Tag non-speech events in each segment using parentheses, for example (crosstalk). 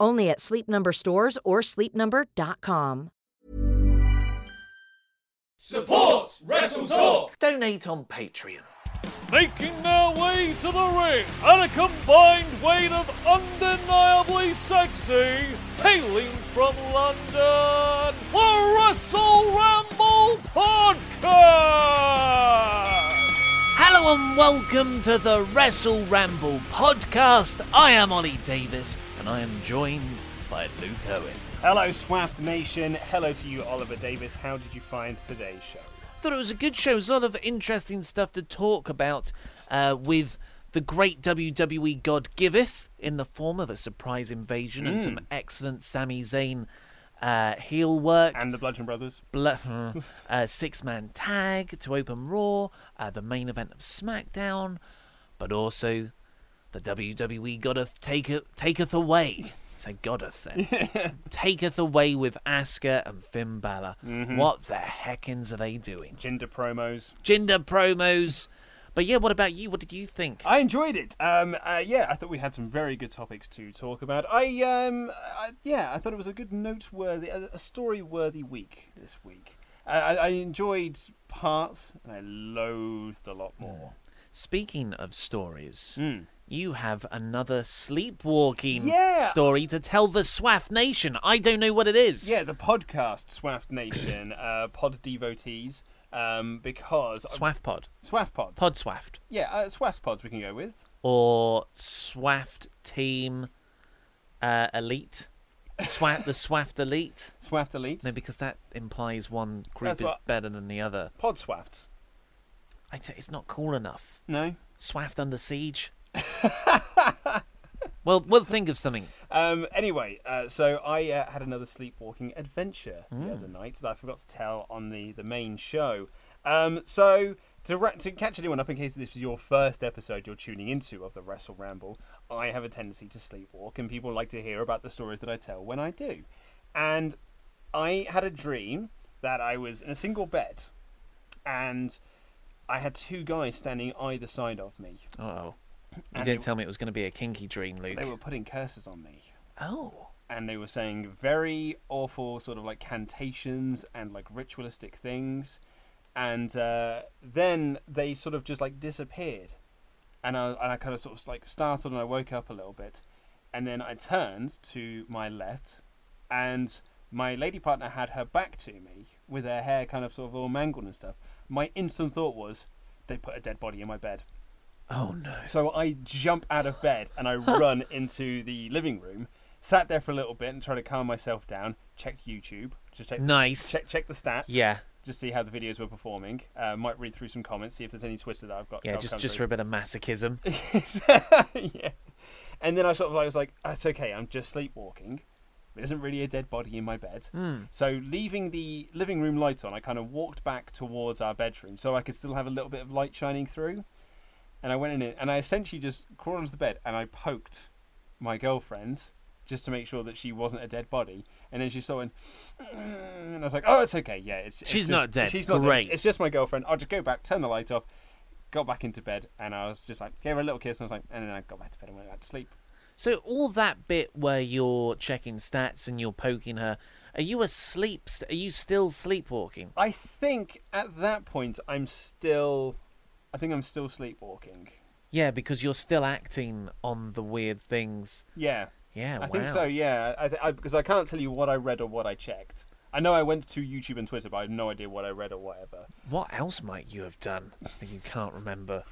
Only at Sleep Number stores or sleepnumber.com. Support Wrestle Talk. Donate on Patreon. Making their way to the ring at a combined weight of undeniably sexy, hailing from London, the Wrestle Ramble Podcast! Hello and welcome to the Wrestle Ramble podcast. I am Ollie Davis and I am joined by Luke Owen. Hello, Swaft Nation. Hello to you, Oliver Davis. How did you find today's show? Thought it was a good show. There's a lot of interesting stuff to talk about uh, with the great WWE God Giveth in the form of a surprise invasion and some excellent Sami Zayn uh, heel work. And the Bludgeon Brothers. Bla- (laughs) uh, six man tag to open Raw, uh, the main event of SmackDown, but also the WWE goddeth taketh, taketh away. Say goddeth then. (laughs) taketh away with Asuka and Finn Balor. What the heckins are they doing? Gender promos. Gender promos. But yeah, what about you? What did you think? I enjoyed it. Um, uh, yeah, I thought we had some very good topics to talk about. I, um, I, yeah, I thought it was a good, noteworthy, a, a story-worthy week this week. I, I, I enjoyed parts, and I loathed a lot more. Speaking of stories, Mm. You have another sleepwalking Yeah. story to tell the Swaff Nation. I don't know what it is. Yeah, the podcast Swaft Nation, (coughs) uh, pod devotees, um, because Swaff Pod. Swaft pods. Pod Swaft. Yeah, uh, Swaft pods we can go with. Or Swaft Team uh, Elite. Swat the (laughs) Swaft Elite. Swaft Elite. No, because that implies one group That's is what- better than the other. Pod Swafts. I t- it's not cool enough. No. Swaft under siege. (laughs) well, we'll think of something. Um, anyway, uh, so I uh, had another sleepwalking adventure the Mm. other night that I forgot to tell on the, the main show. Um, so to ra- to catch anyone up, in case this is your first episode you're tuning into of the Wrestle Ramble, I have a tendency to sleepwalk, and people like to hear about the stories that I tell when I do. And I had a dream that I was in a single bed, and I had two guys standing either side of me. Oh. You And didn't tell me it was going to be a kinky dream, Luke. They were putting curses on me. Oh. and they were saying very awful sort of like cantations and like ritualistic things and uh, then they sort of just like disappeared and I, and I kind of sort of like startled and I woke up a little bit and then I turned to my left and my lady partner had her back to me with her hair kind of sort of all mangled and stuff my instant thought was they put a dead body in my bed Oh, no. so I jump out of bed and I (laughs) run into the living room. Sat there for a little bit and tried to calm myself down. Checked YouTube. Just check Nice. check check the stats. Yeah. Just see how the videos were performing. Uh, might read through some comments, see if there's any Twitter that I've got. Yeah, just just for a bit of masochism. (laughs) yeah. And then I sort of like was like, that's okay. I'm just sleepwalking. There isn't really a dead body in my bed. Hmm. So leaving the living room light on, I kind of walked back towards our bedroom so I could still have a little bit of light shining through. And I went in it, and I essentially just crawled onto the bed and I poked my girlfriend just to make sure that she wasn't a dead body. And then she saw it, (clears throat) and I was like, "Oh, it's okay. Yeah, it's, it's She's just- not dead. She's not Great. dead. It's just my girlfriend. I'll just go back, turn the light off, got back into bed, and I was just like, gave her a little kiss, and I was like, and then I got back to bed and went back to sleep. So all that bit where you're checking stats and you're poking her, are you asleep? Are you still sleepwalking? I think at that point I'm still I think I'm still sleepwalking. Yeah, because you're still acting on the weird things. Yeah, Yeah, I wow. think so. Yeah, I th- I, because I can't tell you what I read or what I checked. I know I went to YouTube and Twitter, but I have no idea what I read or whatever. What else might you have done that you can't remember?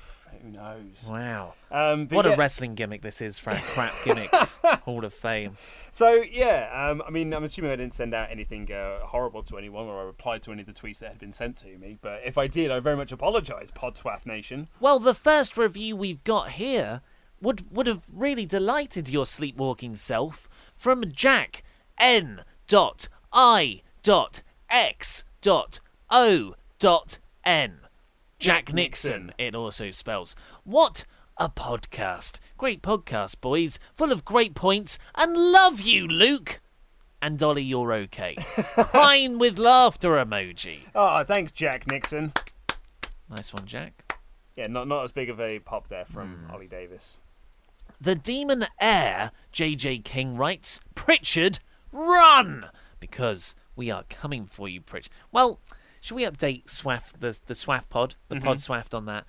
Who knows? Wow. Um, What yeah, a wrestling gimmick this is, Frank. Crap (laughs) gimmicks. Hall of Fame. So yeah, um, I mean, I'm assuming I didn't send out anything uh, horrible to anyone, or I replied to any of the tweets that had been sent to me. But if I did, I very much apologise, Podswath Nation. Well, the first review we've got here would would have really delighted your sleepwalking self from Jack N. Dot I. Dot X. Dot O. Dot N. Jack Nixon. It also spells. What a podcast! Great podcast, boys. Full of great points, and love you, Luke. And Dolly, you're okay. (laughs) Crying with laughter emoji. Oh, thanks, Jack Nixon. Nice one, Jack. Yeah, not not as big of a pop there from hmm. Ollie Davis. The demon heir, JJ King writes, Prichard, run! Because we are coming for you, Prichard. Well, should we update Swaff, the, the Swaff pod, the mm-hmm. pod Swaft on that?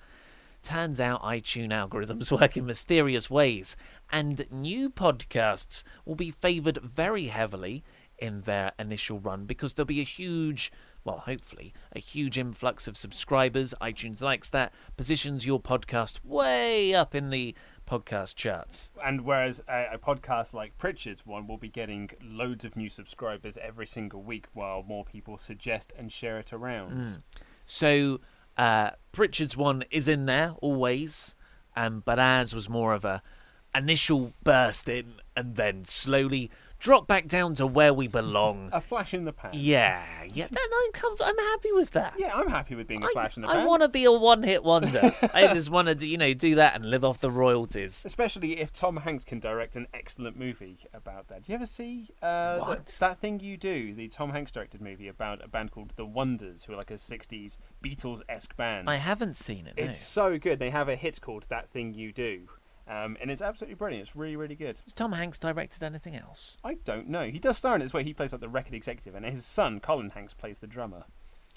Turns out iTunes algorithms (laughs) work in mysterious ways, and new podcasts will be favoured very heavily in their initial run because there'll be a huge, well, hopefully, a huge influx of subscribers. iTunes likes that, positions your podcast way up in the podcast charts. And whereas a, a podcast like Prichard's one will be getting loads of new subscribers every single week, while more people suggest and share it around. So uh, Prichard's one is in there always, um, but ours was more of a initial burst in and then slowly drop back down to where we belong. A flash in the pan. yeah, yeah, no, no, I'm, com- I'm happy with that. Yeah, I'm happy with being a I, flash in the pan. I want to be a one-hit wonder. (laughs) I just want to, you know, do that and live off the royalties. Especially if Tom Hanks can direct an excellent movie about that. Do you ever see uh, What? That, that Thing You Do, the Tom Hanks directed movie about a band called The Wonders, who are like a 60s Beatles esque band? I haven't seen it. No. It's so good. They have a hit called That Thing You Do. Um, and it's absolutely brilliant. It's really, really good. Has Tom Hanks directed anything else? I don't know. He does star in it as well. He plays like the record executive, and his son, Colin Hanks, plays the drummer.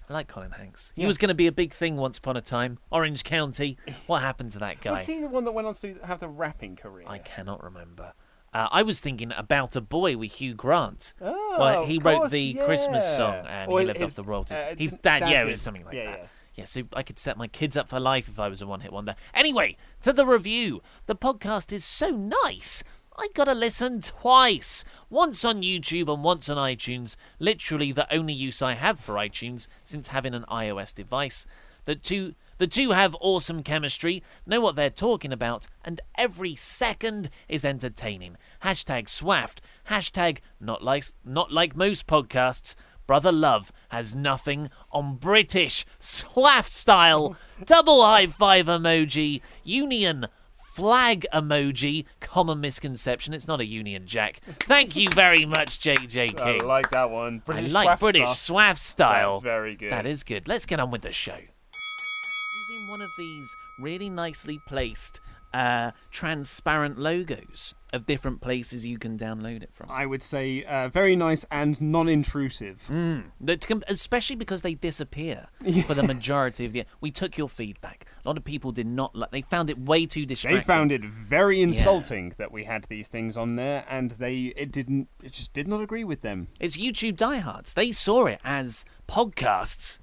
I like Colin Hanks. He Yeah. was going to be a big thing once upon a time. Orange County. What happened to that (laughs) guy? Was he the one that went on to have the rapping career? I cannot remember. Uh, I was thinking about a boy with Hugh Grant. Oh, well, he wrote course, the Christmas song and Or he lived his- off the royalties. uh, His dad, dad yeah, it was something like Yeah, that. Yeah. So I could set my kids up for life if I was a one hit wonder. Anyway, to the review. The podcast is so nice. I gotta listen twice. Once on YouTube and once on iTunes. Literally the only use I have for iTunes since having an iOS device. The two the two have awesome chemistry, know what they're talking about, and every second is entertaining. Hashtag swaft. Hashtag not like not like most podcasts. Brother Love has nothing on British swaff style. (laughs) Double high five emoji. Union flag emoji. Common misconception. It's not a Union Jack. Thank you very much, JJ (laughs) I King. like that one. I British like swaff British stuff. swaff style. That's very good. That is good. Let's get on with the show. Using one of these really nicely placed uh, transparent logos of different places you can download it from. I would say uh, very nice and non-intrusive. Com- especially because they disappear (laughs) for the majority of the. We took your feedback. A lot of people did not like. They found it way too distracting. They found it very insulting that we had these things on there, and they it didn't it just did not agree with them. It's YouTube diehards. They saw it as podcasts.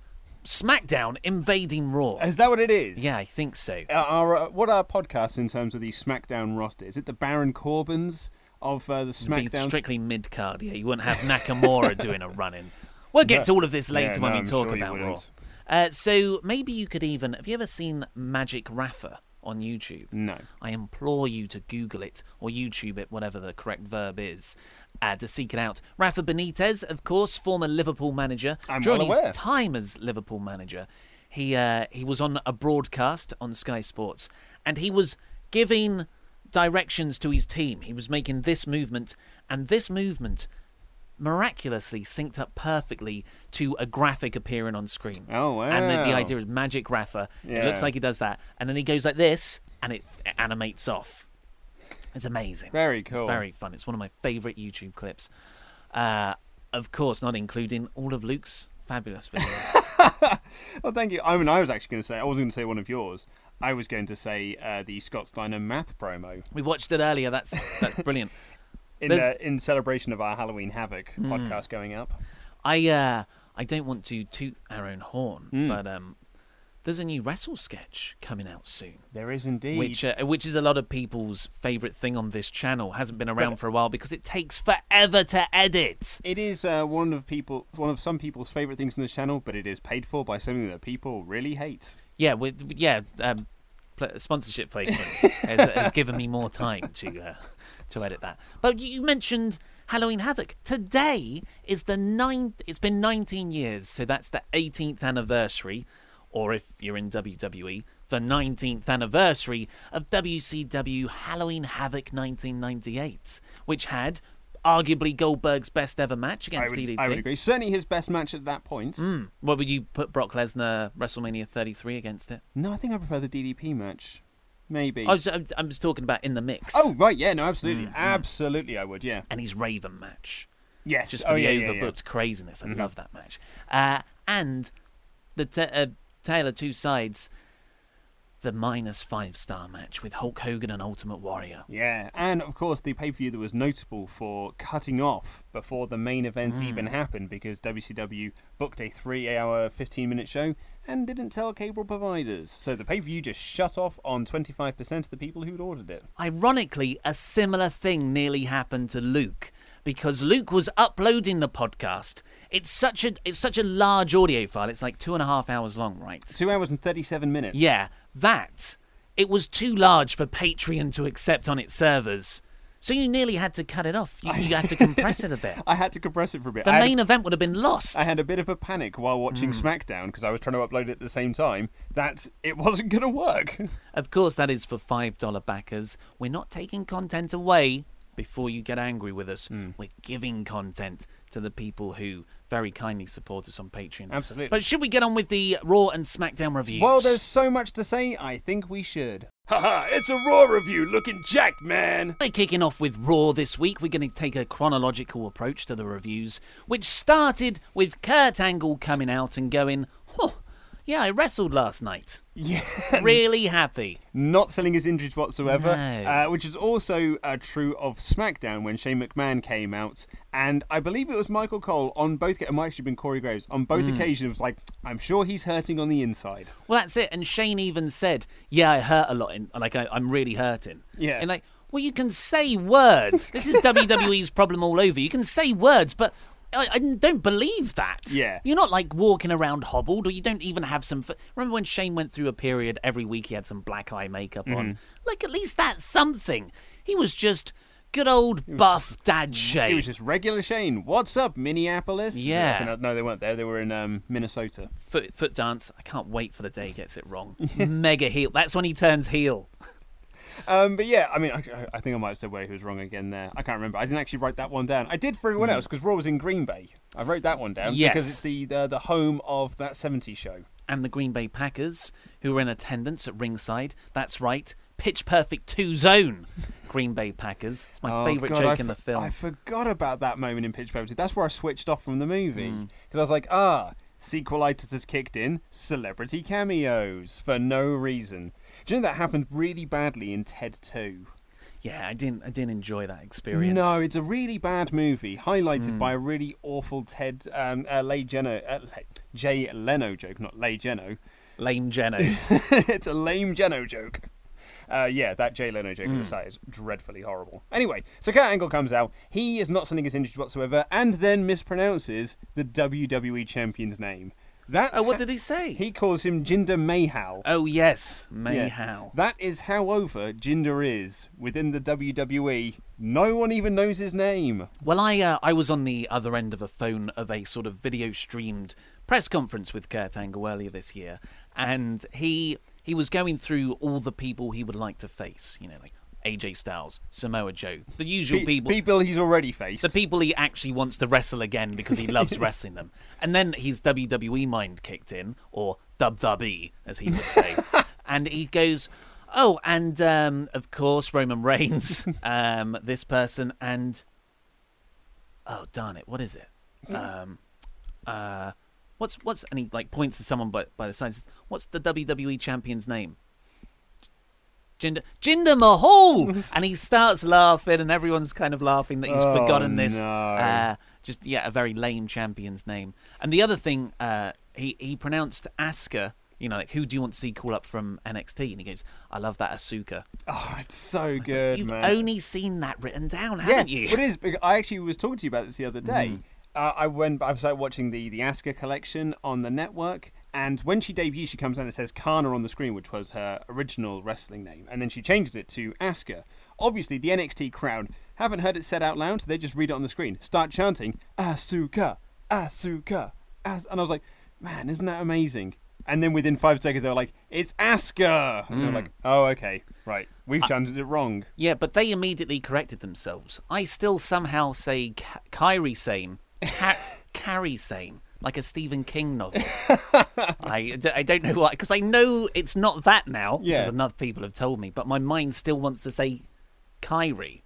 SmackDown invading Raw. Is that what it is? yeah, I think so. Are, are, uh, what are podcasts in terms of the SmackDown roster? Is it the Baron Corbins of uh, the It'd be SmackDown? strictly mid card. Yeah, you wouldn't have Nakamura (laughs) doing a run in. We'll get to all of this later Yeah, when no, we I'm talk sure about Raw. Uh, so maybe you could even. Have you ever seen Magic Rafa on YouTube? No. I implore you to Google it or YouTube it, whatever the correct verb is, uh, to seek it out. Rafa Benitez, of course, former Liverpool manager. I'm During well his time as Liverpool manager, he uh, he was on a broadcast on Sky Sports, and he was giving directions to his team. He was making this movement, and this movement miraculously synced up perfectly to a graphic appearing on screen. Oh, wow. And the, the idea is Magic Rafa. It looks like he does that, and then he goes like this, and it animates off. It's amazing. Very cool. It's very fun. It's one of my favourite YouTube clips. Uh, of course, not including all of Luke's fabulous videos. (laughs) Oh, thank you. I mean, I was actually going to say I wasn't going to say one of yours. I was going to say uh, the Scott Steiner math promo We watched it earlier. That's that's brilliant. (laughs) in uh, in celebration of our Halloween Havoc podcast going up. I uh, I don't want to toot our own horn, Mm. but um, there's a new wrestle sketch coming out soon. There is indeed. Which, uh, which is a lot of people's favourite thing on this channel. Hasn't been around But- for a while because it takes forever to edit. It is uh, one of people, one of some people's favorite things in this channel, but it is paid for by something that people really hate. Yeah, with yeah, um, sponsorship placements has, (laughs) has given me more time to uh, to edit that. But you mentioned Halloween Havoc. Today is the ninth. It's been 19 years, so that's the 18th anniversary, or if you're in WWE, the 19th anniversary of WCW Halloween Havoc 1998, which had arguably Goldberg's best ever match I against would, DDP. I would agree. Certainly his best match at that point. Mm. What would you put Brock Lesnar WrestleMania 33 against it? No, I think I prefer the DDP match. Maybe. I was, I'm, just talking about in the mix. oh, right. Yeah, no, absolutely. Mm, mm. Absolutely, I would, yeah. and his Raven match, Yes. just oh, the yeah, yeah, overbooked yeah. craziness. I Mhm. love that match. Uh, and the t- uh, Tale of Two Sides, the minus five star match with Hulk Hogan and Ultimate Warrior. Yeah, and of course the pay per view that was notable for cutting off before the main event Mm. even happened because WCW booked a three hour, 15 minute show and didn't tell cable providers. So the pay per view just shut off on 25% of the people who'd ordered it. Ironically, a similar thing nearly happened to Luke because Luke was uploading the podcast. It's such a it's such a large audio file. It's like two and a half hours long, right? Two hours and 37 minutes. Yeah, that it was too large for Patreon to accept on its servers. So you nearly had to cut it off. You, you had to (laughs) compress it a bit. I had to compress it for a bit. The I had- main event would have been lost. I had a bit of a panic while watching Hmm. SmackDown because I was trying to upload it at the same time that it wasn't going to work. Of course, that is for $5 backers. We're not taking content away before you get angry with us. Hmm. We're giving content to the people who very kindly support us on Patreon. Absolutely. But should we get on with the Raw and SmackDown reviews? Well, there's so much to say, I think we should. Haha, it's a Raw review looking jacked, man. We're kicking off with Raw this week. We're going to take a chronological approach to the reviews, which started with Kurt Angle coming out and going, oh, yeah, I wrestled last night. Yeah. Really happy. not selling his injuries whatsoever, No. uh, which is also uh, true of SmackDown when Shane McMahon came out, and I believe it was Michael Cole on both. It might actually been Corey Graves on both Hmm. occasions. Was like, I'm sure he's hurting on the inside. Well, that's it. And Shane even said, yeah, I hurt a lot. In, like, I, I'm really hurting. Yeah. And like, well, you can say words. this is WWE's problem all over. You can say words, but I, I don't believe that. Yeah. You're not like walking around hobbled, or you don't even have some. F- Remember when Shane went through a period every week he had some black eye makeup on? Mm-hmm. Like, at least that's something. He was just good old buff dad Shane. He was just regular Shane. What's up, Minneapolis? Yeah. No, no, they weren't there. They were in um, Minnesota. Foot, foot dance. I can't wait for the day he gets it wrong. (laughs) Mega heel. That's when he turns heel. (laughs) Um, but yeah, I mean, I, I think I might have said where he was wrong again there. I can't remember. I didn't actually write that one down. I did for everyone else because Raw was in Green Bay. I wrote that one down Hmm. Yes. because it's the, the the home of that 70s show. and the Green Bay Packers, who were in attendance at ringside. That's right, pitch perfect two zone. Green Bay Packers. It's my Oh, favourite joke I in the film. I forgot about that moment in Pitch Perfect. That's where I switched off from the movie Mm. because I was like, ah, sequelitis has kicked in. Celebrity cameos for no reason. Do you know that happened really badly in Ted 2? yeah, I didn't. I didn't enjoy that experience. No, it's a really bad movie, highlighted Mm. by a really awful Ted um, uh, Lay Geno, uh, Le- Jay Leno joke, not Lay Geno. lame Jeno. (laughs) it's a lame Geno joke. Uh, yeah, that Jay Leno joke Mm. start is dreadfully horrible. Anyway, so Kurt Angle comes out. He is not sending his injuries whatsoever, and then mispronounces the WWE champion's name. That's oh, what ha- did he say? he calls him Jinder Mahal. oh yes, Yeah. That is how over Jinder is within the WWE. No one even knows his name. Well, I uh, I was on the other end of a phone of a sort of video streamed press conference with Kurt Angle earlier this year, and he he was going through all the people he would like to face. You know, like AJ Styles, Samoa Joe, the usual Pe- people. people he's already faced. the people he actually wants to wrestle again because he loves (laughs) wrestling them. And then his WWE mind kicked in, or dub dubby, as he would say. (laughs) and he goes, Oh, and um, of course, Roman Reigns, (laughs) um, this person, and. Oh, darn it, what is it? Um, uh, what's, what's, and he like points to someone by, by the side and says, What's the WWE champion's name? Jinder, Jinder Mahal, (laughs) and he starts laughing, and everyone's kind of laughing that he's Oh, forgotten this. no. Uh, just yeah, a very lame champion's name. And the other thing, uh, he he pronounced Asuka. You know, like who do you want to see call up from NXT? And he goes, "I love that Asuka." Oh, it's so good, You've man. only seen that written down, haven't you? it is. because I actually was talking to you about this the other day. Mm. Uh, I went. I was like watching the the Asuka collection on the network, and when she debuts, she comes out and it says Kana on the screen, which was her original wrestling name, and then she changes it to Asuka. Obviously, the NXT crowd haven't heard it said out loud, so they just read it on the screen, start chanting Asuka, Asuka, As-, and I was like, man, isn't that amazing? And then within five seconds, they were like, "It's Asuka," and Mm. they're like, "Oh, okay, right, we've chanted it wrong." Yeah, but they immediately corrected themselves. I still somehow say Ka- Kyrie Sane, (laughs) Ka- Carrie Sane, like a Stephen King novel. (laughs) I, I don't know why, because I know it's not that now, Yeah. because enough people have told me, but my mind still wants to say Kyrie.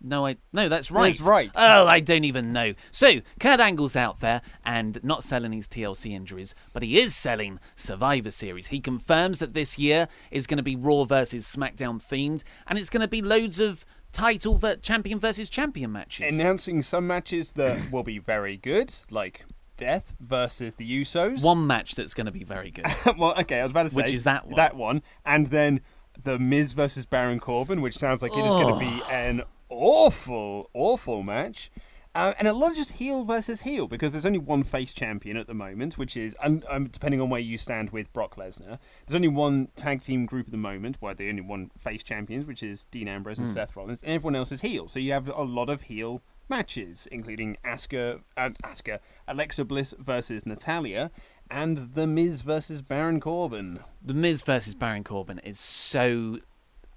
No, I no, that's right. That's right. Oh, I don't even know. So Kurt Angle's out there and not selling his TLC injuries, but he is selling Survivor Series. He confirms that this year is going to be Raw versus SmackDown themed, and it's going to be loads of title ver- champion versus champion matches. announcing some matches that will be very good, like Death versus the Usos. One match that's going to be very good. (laughs) well, okay, I was about to say Which is that one? That one, and then the Miz versus Baron Corbin, which sounds like it is going to be an awful, awful match. Uh, and a lot of just heel versus heel because there's only one face champion at the moment, which is, and um, depending on where you stand with Brock Lesnar, there's only one tag team group at the moment where the only one face champions, which is Dean Ambrose and Seth Rollins, and everyone else is heel. So you have a lot of heel matches, including Asuka, uh, Asuka, Alexa Bliss versus Natalya, and The Miz versus Baron Corbin. the Miz versus Baron Corbin is so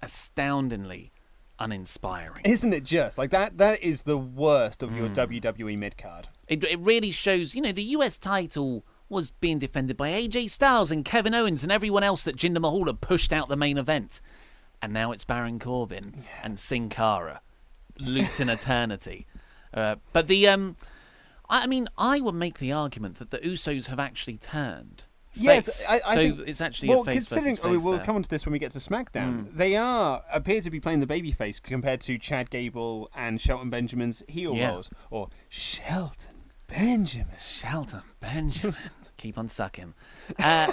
astoundingly uninspiring. Isn't it just like that? That is the worst of your Hmm. WWE midcard. It, it really shows, you know, the US title was being defended by AJ Styles and Kevin Owens and everyone else that Jinder Mahal had pushed out the main event. And now it's Baron Corbin and Sin Cara, in eternity. Uh, but the, um, I I mean, I would make the argument that the Usos have actually turned. Face. I, I so think, it's actually well, a face considering versus I mean, face we'll there. come on to this when we get to SmackDown. Mm. They are appear to be playing the babyface compared to Chad Gable and Shelton Benjamin's heel Yeah. roles, or Shelton Benjamin. Shelton Benjamin. (laughs) Keep on sucking. Uh,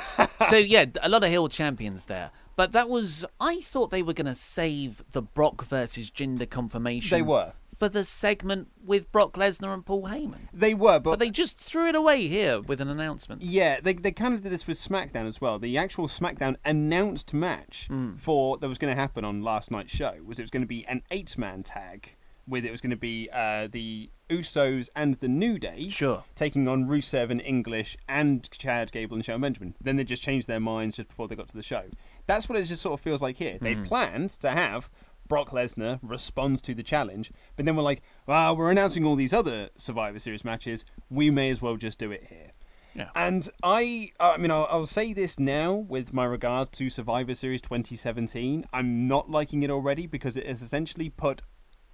so yeah, a lot of heel champions there. But that was I thought they were going to save the Brock versus Jinder confirmation. They were. For the segment with Brock Lesnar and Paul Heyman. They were, but, But they just threw it away here with an announcement. Yeah, they, they kind of did this with SmackDown as well. The actual SmackDown announced match Hmm. for that was going to happen on last night's show was it was going to be an eight man tag with it was going to be uh, the Usos and the New Day Sure. taking on Rusev and English and Chad Gable and Shelton Benjamin. Then they just changed their minds just before they got to the show. That's what it just sort of feels like here. They planned to have Brock Lesnar responds to the challenge, but then we're like, well, we're announcing all these other Survivor Series matches. We may as well just do it here. Yeah. And I, uh, I mean, I'll, I'll say this now with my regard to Survivor Series 2017. I'm not liking it already because it has essentially put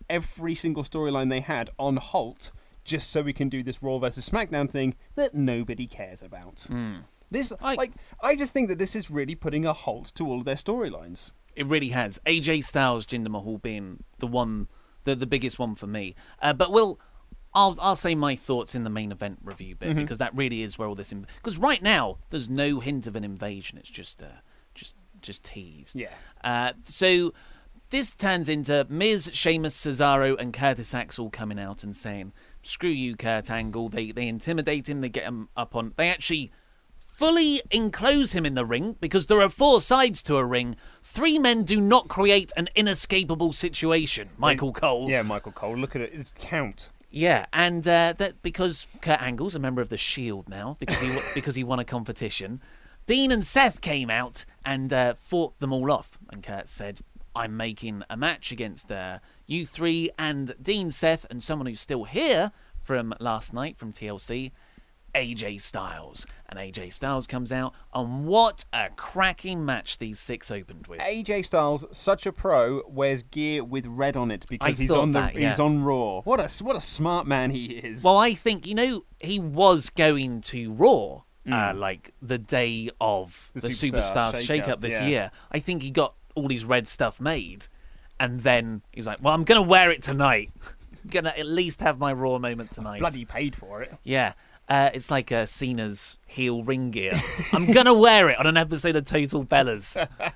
every single storyline they had on halt just so we can do this Raw versus SmackDown thing that nobody cares about. Hmm. This, I- like, I just think that this is really putting a halt to all of their storylines. It really has. AJ Styles, Jinder Mahal being the one, the the biggest one for me. Uh, but we'll, I'll I'll say my thoughts in the main event review bit because that really is where all this. Because right now there's no hint of an invasion. It's just uh, just just teased. Yeah. Uh, so this turns into Miz, Sheamus, Cesaro, and Curtis Axel coming out and saying, "Screw you, Kurt Angle." They they intimidate him. They get him up on. They actually fully enclose him in the ring because there are four sides to a ring. Three men do not create an inescapable situation. Michael Cole. Yeah, Michael Cole. Look at it. It's count. Yeah, and uh, that because Kurt Angle's a member of the Shield now because he (laughs) because he won a competition. Dean and Seth came out and uh, fought them all off, and Kurt said, "I'm making a match against uh, you three and Dean, Seth, and someone who's still here from last night from TLC." AJ Styles. And AJ Styles comes out, and what a cracking match these six opened with. AJ Styles, such a pro, wears gear with red on it because I he's on the that, he's on Raw. What a what a smart man he is. Well, I think you know he was going to Raw, uh, like the day of The the, Superstar Superstar shake-up, shake-up this yeah. year. I think he got all his red stuff made, and then he's like, "Well, I'm gonna wear it tonight. I'm (laughs) gonna at least have my Raw moment tonight." Bloody paid for it. Yeah. Uh, it's like uh, Cena's heel ring gear. I'm gonna wear it on an episode of Total Bellas. (laughs)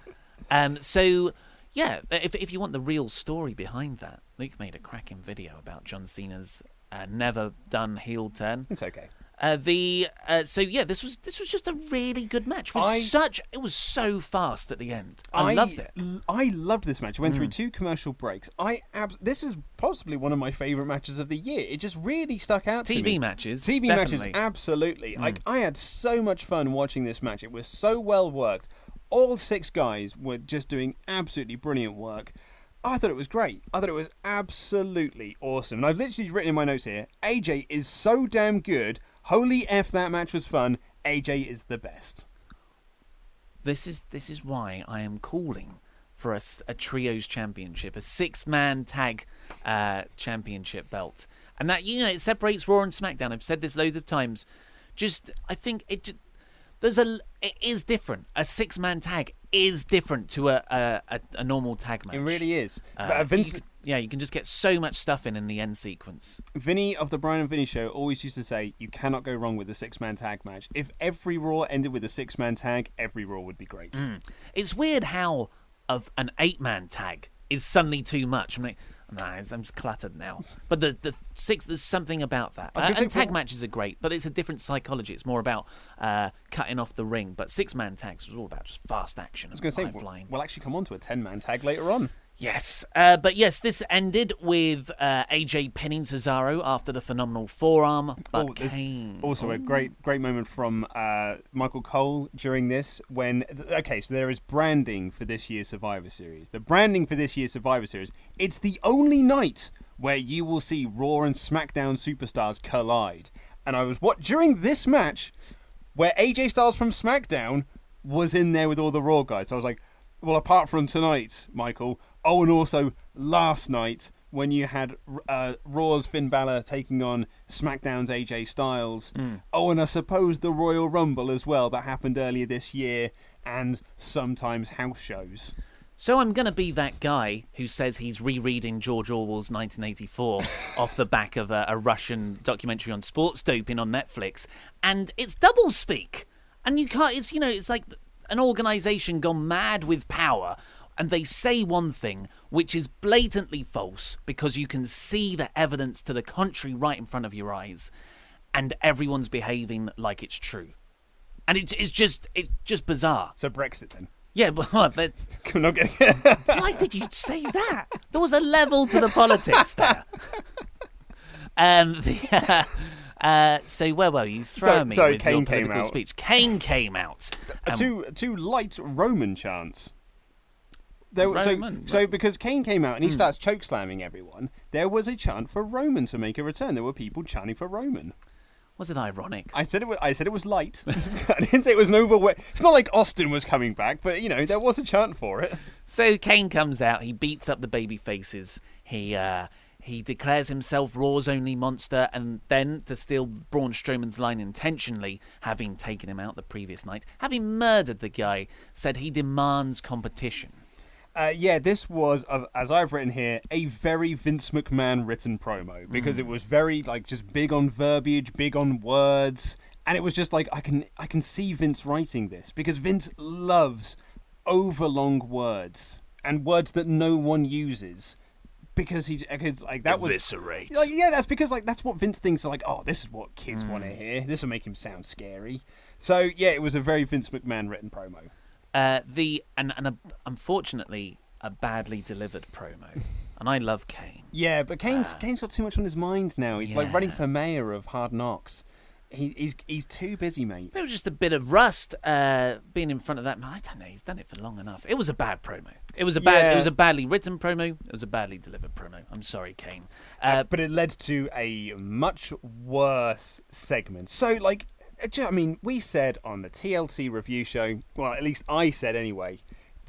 Um, so, yeah, if if you want the real story behind that, Luke made a cracking video about John Cena's uh, never done heel turn. It's okay. Uh, the uh, so yeah, this was this was just a really good match. It was I- such it was so fast at the end. I, loved it. Mm. l- I loved this match. It went through two commercial breaks. I abs- this is possibly one of my favorite matches of the year. It just really stuck out to me. TV matches, TV definitely. Mm. matches, absolutely. Like I had so much fun watching this match. It was so well worked. All six guys were just doing absolutely brilliant work. I thought it was great. I thought it was absolutely awesome. And I've literally written in my notes here AJ is so damn good. Holy F, that match was fun. AJ is the best. This is this is why I am calling for a, a trios championship, a six man tag uh, championship belt, and that you know it separates Raw and SmackDown. I've said this loads of times. Just I think it. Just, there's a it is different. A six man tag is different to a a, a, a normal tag match. It really is. Uh, but uh, Vince, you yeah, you can just get so much stuff in in the end sequence. Vinny of the Bryan and Vinny show always used to say, you cannot go wrong with a six man tag match. If every Raw ended with a six man tag, every Raw would be great. It's weird how of an eight man tag is suddenly too much. I'm like, nah, it's- I'm just cluttered now. But the the six, there's something about that. Uh, and tag well- matches are great, but it's a different psychology. It's more about uh, cutting off the ring. But six man tags was all about just fast action. I was going to say, flying. we'll actually come on to a 10 man tag later on. Yes, uh, but yes, this ended with uh, AJ pinning Cesaro after the phenomenal forearm. But Oh, Kane Also, a great, great moment from uh, Michael Cole during this. When okay, so there is branding for this year's Survivor Series. The branding for this year's Survivor Series. It's the only night where you will see Raw and SmackDown superstars collide. And I was what during this match, where AJ Styles from SmackDown was in there with all the Raw guys. So I was like, well, apart from tonight, Michael. Oh, and also last night when you had uh, Raw's Finn Balor taking on SmackDown's AJ Styles. Oh, and I suppose the Royal Rumble as well that happened earlier this year, and sometimes house shows. So I'm going to be that guy who says he's rereading George Orwell's 1984 (laughs) off the back of a, a Russian documentary on sports doping on Netflix, and it's doublespeak, and you can't. It's you know, it's like an organisation gone mad with power, and they say one thing which is blatantly false because you can see the evidence to the contrary right in front of your eyes, and everyone's behaving like it's true, and it's it's just it's just bizarre. So Brexit then. Yeah, but what? But I'm not getting. (laughs) why did you say that? There was a level to the politics there. (laughs) um, (laughs) the, uh, uh, so where were you? Throw So- me sorry, with your Kane came political speech. Kane came out. Um, two two light Roman chants. There, Roman? So, so because Kane came out and he starts choke slamming everyone, there was a chant for Roman to make a return. There were people chanting for Roman. was it ironic? I said it was. I said it was light. (laughs) I didn't say it was an overweight. It's not like Austin was coming back, but you know there was a chant for it. So Kane comes out. He beats up the baby faces. He uh, he declares himself Raw's only monster, and then to steal Braun Strowman's line intentionally, having taken him out the previous night, having murdered the guy, said he demands competition. Uh, yeah, this was, uh, as I've written here, a very Vince McMahon written promo because Mm. it was very like just big on verbiage, big on words, and it was just like I can I can see Vince writing this because Vince loves overlong words and words that no one uses because he because like that was like yeah that's because like that's what Vince thinks like oh this is what kids want Mm. to hear this will make him sound scary so yeah it was a very Vince McMahon written promo. Uh, the and and a, unfortunately a badly delivered promo, (laughs) and I love Kane. Yeah, but Kane's Kane's got too much on his mind now. He's like running for mayor of Hard Knocks. He, he's he's too busy, mate. It was just a bit of rust uh, being in front of that. I don't know. He's done it for long enough. It was a bad promo. It was a bad. Yeah. It was a badly written promo. It was a badly delivered promo. I'm sorry, Kane. Uh, but it led to a much worse segment. So, like, uh, I mean, we said on the TLC review show, well, at least I said anyway,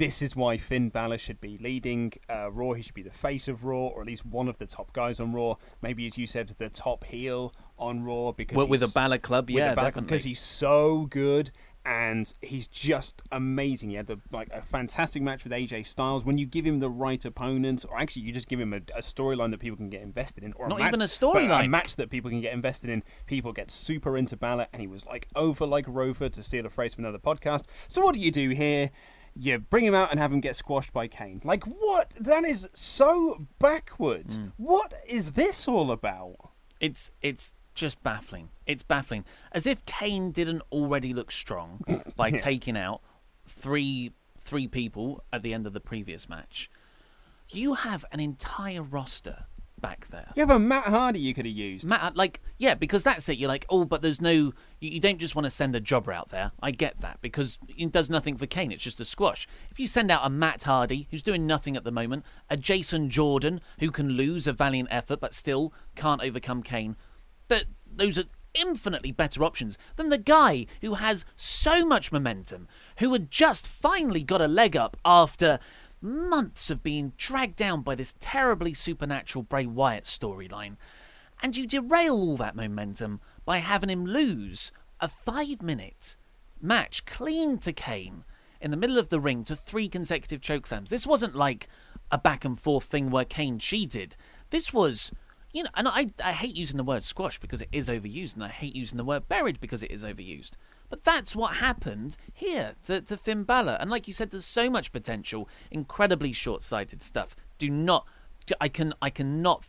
this is why Finn Balor should be leading uh, Raw. He should be the face of Raw, or at least one of the top guys on Raw. Maybe, as you said, the top heel on Raw because with, with a Balor club, yeah, Balor because he's so good. And he's just amazing. He had the, like a fantastic match with AJ Styles. When you give him the right opponent, or actually you just give him a, a storyline that people can get invested in, or Not a match, even a storyline. a match that people can get invested in. People get super into Balor, and he was like over like Rover to steal a phrase from another podcast. So what do you do here? You bring him out and have him get squashed by Kane. Like what? That is so backwards. Mm. What is this all about? It's it's just baffling. It's baffling. As if Kane didn't already look strong (laughs) by taking out three three people at the end of the previous match. You have an entire roster back there. You have a Matt Hardy you could have used. Matt, like, yeah, because that's it. You're like, oh, but there's no. You, you don't just want to send a jobber out there. I get that because it does nothing for Kane. It's just a squash. If you send out a Matt Hardy who's doing nothing at the moment, a Jason Jordan who can lose a valiant effort but still can't overcome Kane, that those are infinitely better options than the guy who has so much momentum, who had just finally got a leg up after months of being dragged down by this terribly supernatural Bray Wyatt storyline. And you derail all that momentum by having him lose a five minute match clean to Kane in the middle of the ring to three consecutive chokeslams. This wasn't like a back and forth thing where Kane cheated. This was, you know, and I, I hate using the word squash because it is overused, and I hate using the word buried because it is overused. But that's what happened here to, to Finn Balor. And like you said, there's so much potential, incredibly short sighted stuff. Do not, I can, I cannot.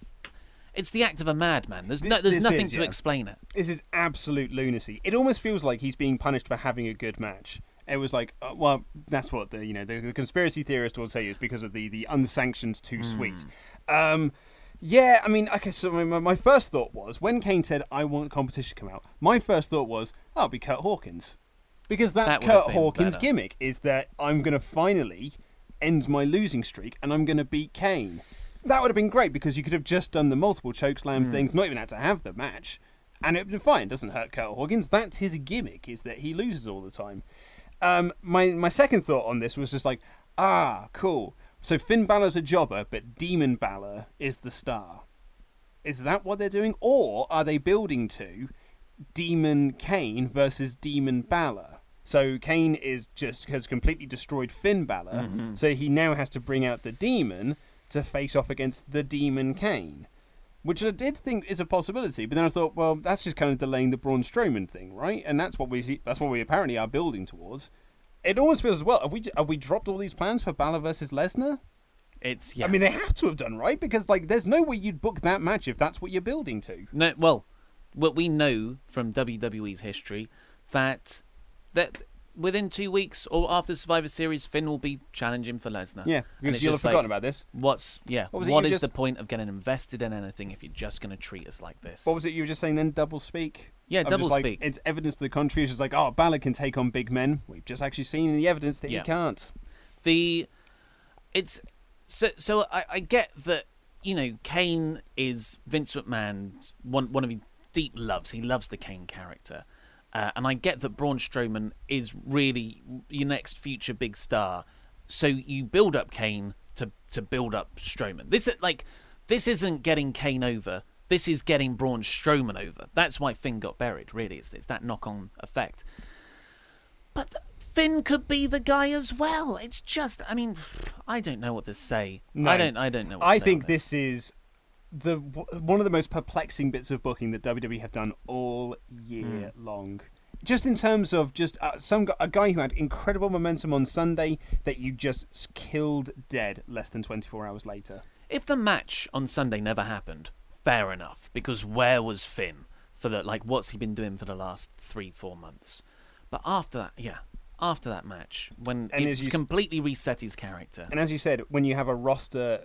It's the act of a madman. There's no, there's This nothing is, to yeah. explain it. This is absolute lunacy. It almost feels like he's being punished for having a good match. It was like, uh, well, that's what the you know the, the conspiracy theorist will say is because of the the unsanctioned too sweet. Um, yeah, I mean, okay. So my, my first thought was when Kane said, "I want competition to come out." My first thought was, "Oh, it'll be Curt Hawkins," because that's That would have Kurt been Hawkins' better. gimmick is that I'm going to finally end my losing streak and I'm going to beat Kane. That would have been great because you could have just done the multiple chokeslam Hmm. things, not even had to have the match, and it'd been fine. It doesn't hurt Curt Hawkins. That's his gimmick is that he loses all the time. Um, my my second thought on this was just like, ah, cool. So Finn Balor's a jobber, but Demon Balor is the star. Is that what they're doing, or are they building to Demon Kane versus Demon Balor? So Kane is just has completely destroyed Finn Balor, mm-hmm. so he now has to bring out the demon to face off against the Demon Kane, which I did think is a possibility. But then I thought, well, that's just kind of delaying the Braun Strowman thing, right? And that's what we see, that's what we apparently are building towards. It almost feels as well. Have we have we dropped all these plans for Balor versus Lesnar? It's yeah. I mean, they have to have done right because like, there's no way you'd book that match if that's what you're building to. No, well, what we know from WWE's history that that within two weeks or after Survivor Series, Finn will be challenging for Lesnar. Yeah, because you'll have just like, forgotten about this. What's yeah? What What is you the point of getting invested in anything if you're just going to treat us like this? What was it you were just saying then? Double speak. Yeah, Of double just like, speak. It's evidence to the contrary. It's just like, oh, Balor can take on big men. We've just actually seen in the evidence that Yeah. he can't. the it's so so I, I get that you know Kane is Vince McMahon's one one of his deep loves. He loves the Kane character, uh, and I get that Braun Strowman is really your next future big star. So you build up Kane to to build up Strowman. This is like this isn't getting Kane over. This is getting Braun Strowman over. That's why Finn got buried. Really, it's it's that knock on effect. But th- Finn could be the guy as well. It's just, I mean, I don't know what to say. No. I don't, I don't know. What to I think this is the one of the most perplexing bits of booking that WWE have done all year Hmm. long. Just in terms of just uh, some a guy who had incredible momentum on Sunday that you just killed dead less than 24 hours later. If the match on Sunday never happened, fair enough. Because where was Finn for the like? What's he been doing for the last three, four months? But after that, yeah, after that match, when And it as you s- completely reset his character, And as you said, when you have a roster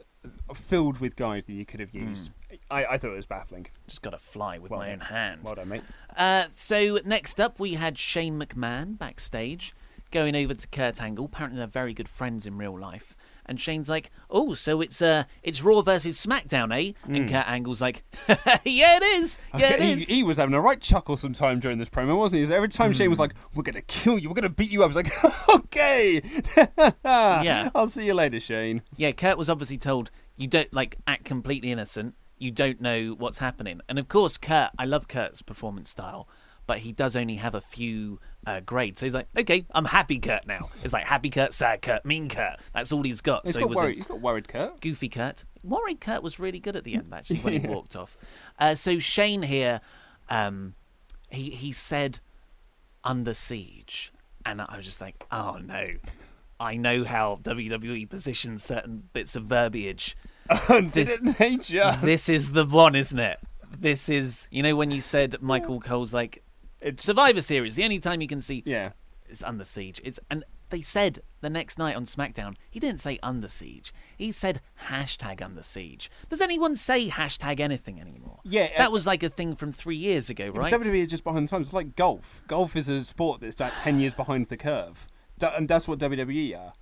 filled with guys that you could have used, I, I thought it was baffling. just got to fly with Well my done. own hands. Well done, mate. Uh, so next up, we had Shane McMahon backstage going over to Kurt Angle. Apparently, they're very good friends in real life. And Shane's like, "Oh, so it's uh, it's Raw versus SmackDown, eh?" And Kurt Angle's like, (laughs) "Yeah, it is. Yeah, it he, is." he was having a right chuckle sometime during this promo, wasn't he? Every time Shane was like, "We're gonna kill you. We're gonna beat you up," I was like, (laughs) "Okay, (laughs) Yeah. I'll see you later, Shane." Yeah, Kurt was obviously told you don't like act completely innocent. You don't know what's happening, and of course, Kurt. I love Kurt's performance style, but he does only have a few uh, grades. So he's like, okay, I'm happy Kurt now. It's like happy Kurt, sad Kurt, mean Kurt. That's all he's got. He's so got he was worried, he's got worried, Kurt. goofy Kurt. Worried Kurt was really good at the end, actually, when he (laughs) walked off. Uh, so Shane here, um, he he said under siege, and I was just like, oh no, I know how WWE positions certain bits of verbiage. (laughs) This- Didn't they just? this is the one, isn't it? This is you know when you said Michael Cole's like Survivor Series, the only time you can see Yeah. is under siege. It's and they said the next night on SmackDown, he didn't say under siege. He said hashtag under siege. Does anyone say hashtag anything anymore? Yeah, uh, that was like a thing from three years ago, right? WWE are just behind the times. It's like golf. Golf is a sport that's about 10 years behind the curve. And that's what WWE are.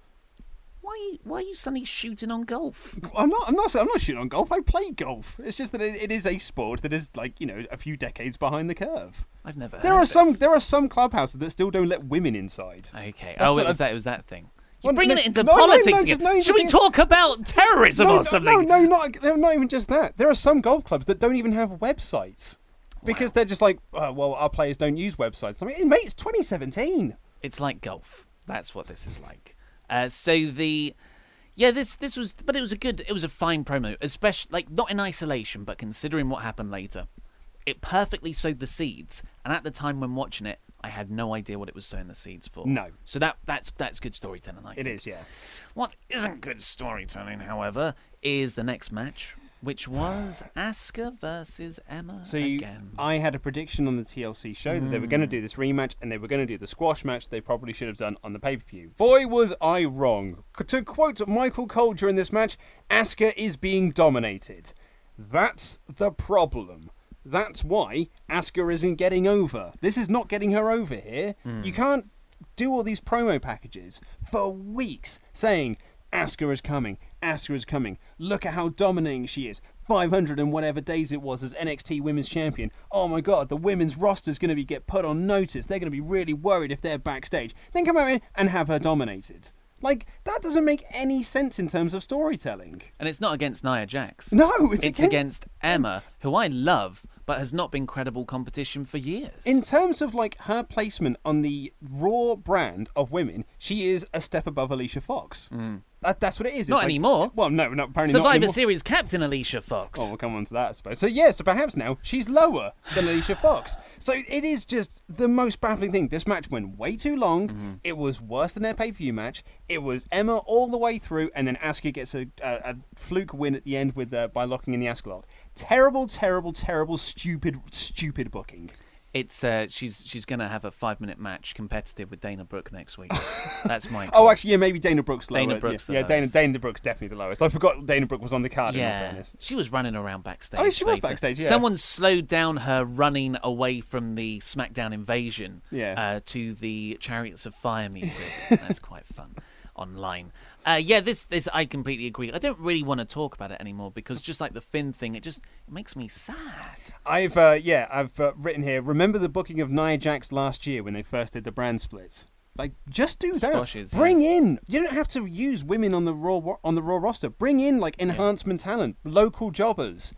Why are you, why are you suddenly shooting on golf? (laughs) I'm not. I'm not. I'm not shooting on golf. I play golf. It's just that it, it is a sport that is like you know a few decades behind the curve. I've never. There heard are some. There are some clubhouses that still don't let women inside. Okay. That's oh, it was I- that. It was that thing. You're Well, bringing no- it into no, politics no, again. just- Should we talk about terrorism or something? No, no, not no, not even just that. There are some golf clubs that don't even have websites because they're just like, oh, well, our players don't use websites. I mean, mate, it's 2017. It's like golf. That's what this is like. Uh, so the yeah, this this was, but it was a good, it was a fine promo, especially like not in isolation, but considering what happened later, it perfectly sowed the seeds. And at the time when watching it, I had no idea what it was sowing the seeds for. No. So that that's that's good storytelling. I It think. is, yeah. What isn't good storytelling, however, is the next match, which was Asuka versus Emma So you, again. I had a prediction on the TLC show that they were going Mm. to do this rematch and they were going to do the squash match they probably should have done on the pay per view. Boy, was I wrong. To quote Michael Cole during this match, Asuka is being dominated. That's the problem. That's why Asuka isn't getting over. This is not getting her over here. Hmm. You can't do all these promo packages for weeks saying Asuka is coming, Asuka is coming. Look at how dominating she is. 500 and whatever days it was as NXT Women's Champion. Oh my god, the women's roster is going to be get put on notice. They're going to be really worried if they're backstage. Then come out in and have her dominated. Like that doesn't make any sense in terms of storytelling. and it's not against Nia Jax. No, it's, it's against Emma, who I love, but has not been credible competition for years. In terms of like her placement on the Raw brand of women, she is a step above Alicia Fox. Mm. That, that's what it is. It's Not like- anymore. Well, no, no apparently not Survivor anymore. Series captain Alicia Fox. Oh, we'll come on to that, I suppose. So, yeah, so perhaps now she's lower than Alicia Fox. So, it is just the most baffling thing. This match went way too long. Mm-hmm. It was worse than their pay per view match. It was Emma all the way through, and then Asuka gets a, a, a fluke win at the end with uh, by locking in the Asuka lock. Terrible, terrible, terrible, stupid, stupid booking. It's uh, she's she's gonna have a five minute match competitive with Dana Brooke next week. (laughs) That's my. Oh, actually, yeah, maybe Dana Brooke's lower. Dana Brooke's yeah, the yeah Dana, lowest. Dana Brooke's definitely the lowest. I forgot Dana Brooke was on the card. Yeah, she was running around backstage. Oh, she was backstage, yeah. Someone slowed down her running away from the SmackDown invasion. Yeah. Uh, to the Chariots of Fire music. (laughs) That's quite fun online. Uh, yeah, this this I completely agree. I don't really want to talk about it anymore because just like the Finn thing, it just it makes me sad. I've uh, yeah, I've uh, written here. Remember the booking of Nia Jax last year when they first did the brand split. Like, just do that. Squashes, yeah. Bring in. You don't have to use women on the raw on the raw roster. Bring in like enhancement talent, local jobbers,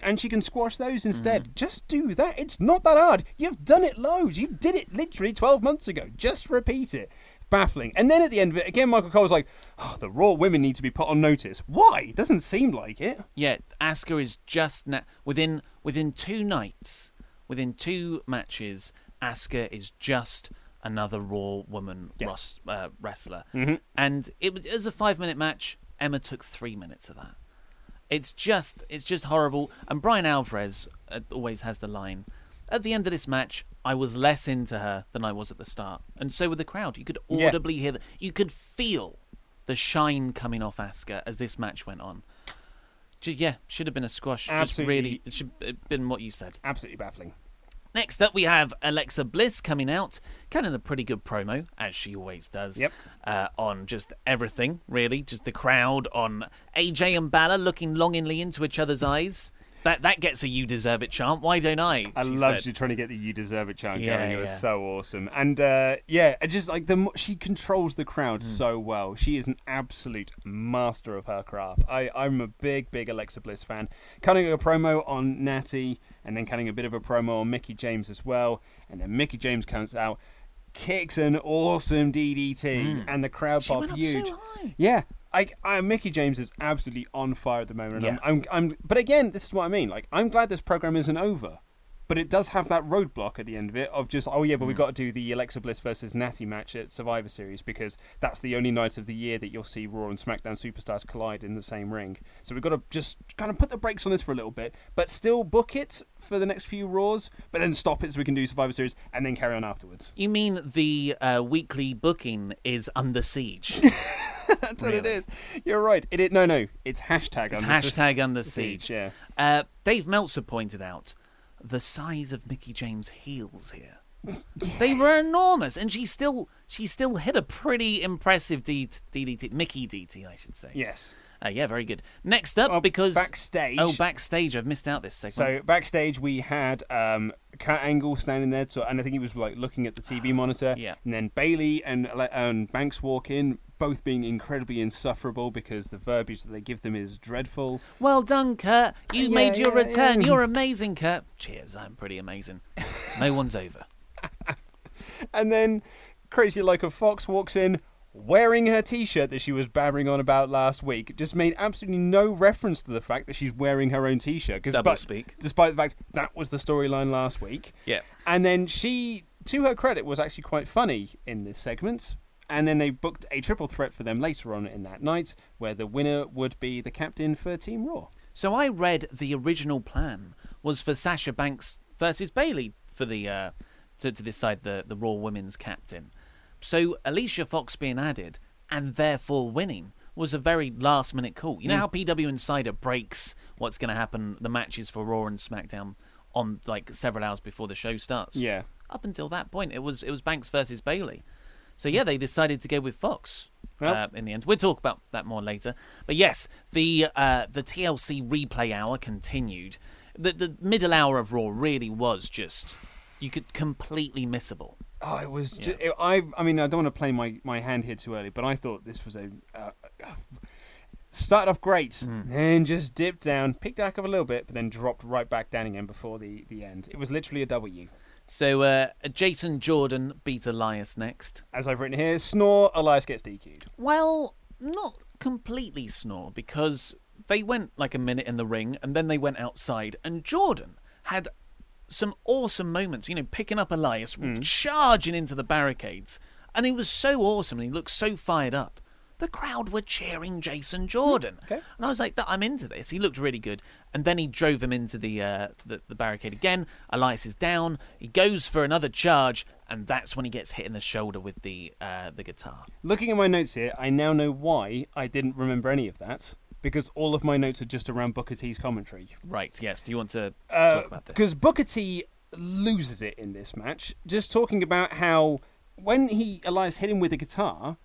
and she can squash those instead. Mm. Just do that. It's not that hard. You've done it loads. You did it literally twelve months ago. Just repeat it. Baffling. And then at the end of it, again, Michael Cole was like, oh, "The Raw women need to be put on notice." Why? Doesn't seem like it. Yeah, Asuka is just na- within within two nights, within two matches, Asuka is just another Raw woman Yeah. ros- uh, wrestler, Mhm. and it was, it was a five minute match. Emma took three minutes of that. It's just it's just horrible. And Bryan Alvarez uh, always has the line. At the end of this match, I was less into her than I was at the start, and so were the crowd. You could Yeah. audibly hear, the, you could feel the shine coming off Asuka as this match went on. Ju- yeah, should have been a squash. Just Absolutely. really, it should have been what you said. Absolutely baffling. Next up, we have Alexa Bliss coming out, kind of a pretty good promo, as she always does. Yep. Uh, on just everything, really, just the crowd, on AJ and Balor looking longingly into each other's eyes. That that gets a you deserve it chant. Why don't I? I love said. you trying to get the "You Deserve It" chant Yeah, going. It was so awesome, and uh, yeah, it just like the she controls the crowd Hmm. so well. She is an absolute master of her craft. I I'm a big big Alexa Bliss fan. Cutting a promo on Natty, and then cutting a bit of a promo on Mickie James as well, and then Mickie James comes out. Kicks an awesome DDT, and the crowd. She pop huge. so. Yeah, I, I Mickie James is absolutely on fire at the moment. Yeah. I'm, I'm, I'm, but again, this is what I mean. Like, I'm glad this program isn't over, but it does have that roadblock at the end of it of just, oh yeah, but we've got to do the Alexa Bliss versus Natty match at Survivor Series because that's the only night of the year that you'll see Raw and SmackDown superstars collide in the same ring. So we've got to just kind of put the brakes on this for a little bit, but still book it for the next few Raws, but then stop it so we can do Survivor Series and then carry on afterwards. You mean the uh, weekly booking is under siege? (laughs) (laughs) That's what it is. You're right. It, is no, no, it's hashtag. It's under- hashtag under siege. Yeah. Uh, Dave Meltzer pointed out the size of Mickie James' heels here. (laughs) They were enormous, and she still she still hit a pretty impressive D- DDT, Mickie DT, I should say. Yes. Uh, yeah, very good. Next up, Oh, because backstage- Oh, backstage! I've missed out this segment. So backstage we had um, Kurt Angle standing there, to, and I think he was like looking at the TV monitor. Yeah. And then Bayley and and Banks walk in, both being incredibly insufferable because the verbiage that they give them is dreadful. well done, Kurt. You Yeah, made your yeah, return. yeah. You're amazing, Kurt. Cheers. I'm pretty amazing. No one's over. (laughs) And then Crazy Like a Fox walks in. Wearing her T-shirt that she was babbling on about last week, just made absolutely no reference to the fact that she's wearing her own T-shirt. 'cause- Double but speak. despite the fact that was the storyline last week. Yeah. And then she, to her credit, was actually quite funny in this segment. And then they booked a triple threat for them later on in that night, where the winner would be the captain for Team Raw. So I read the original plan was for Sasha Banks versus Bayley for the uh, to, to decide the the Raw Women's captain. So Alicia Fox being added and therefore winning was a very last minute call. Mm. You know how PW Insider breaks what's going to happen the matches for Raw and SmackDown on like several hours before the show starts. Yeah. Up until that point, it was it was Banks versus Bayley. So yeah, they decided to go with Fox Well- uh, in the end. We'll talk about that more later. But yes, the uh, the TLC replay hour continued. The the middle hour of Raw really was just you could completely missable. Oh, it was. Ju- it, I. I mean, I don't want to play my, my hand here too early, but I thought this was a. Uh, started off great, then just dipped down, picked back up a little bit, but then dropped right back down again before the, the end. It was literally a W. So uh, Jason Jordan beat Elias next. As I've written here, snore, Elias gets DQ'd. Well, not completely snore because they went like a minute in the ring and then they went outside and Jordan had some awesome moments, you know, picking up Elias, charging into the barricades. And he was so awesome and he looked so fired up. The crowd were cheering Jason Jordan. okay. And I was like, that I'm into this. He looked really good. And then he drove him into the, uh, the the barricade again. Elias is down. He goes for another charge, and that's when he gets hit in the shoulder with the uh, the guitar. Looking at my notes here, I now know why I didn't remember any of that. Because all of my notes are just around Booker T's commentary. Right. Yes. Do you want to Uh, talk about this? Because Booker T loses it in this match. Just talking about how when he Elias hit him with the guitar,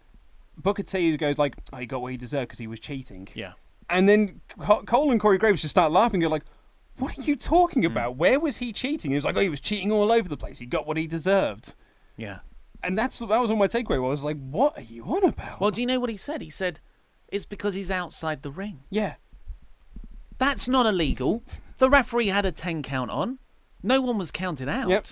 Booker T goes like, "Oh, he got what he deserved because he was cheating." yeah. And then Co- Cole and Corey Graves just start laughing. You're like, "What are you talking Hmm. about? Where was he cheating?" He was like, "Oh, he was cheating all over the place. He got what he deserved." Yeah. And that's that was all my takeaway. Was like, "What are you on about?" Well, do you know what he said? He said it's because he's outside the ring. yeah, That's not illegal. The referee had a 10 count on. No one was counted out. Yep.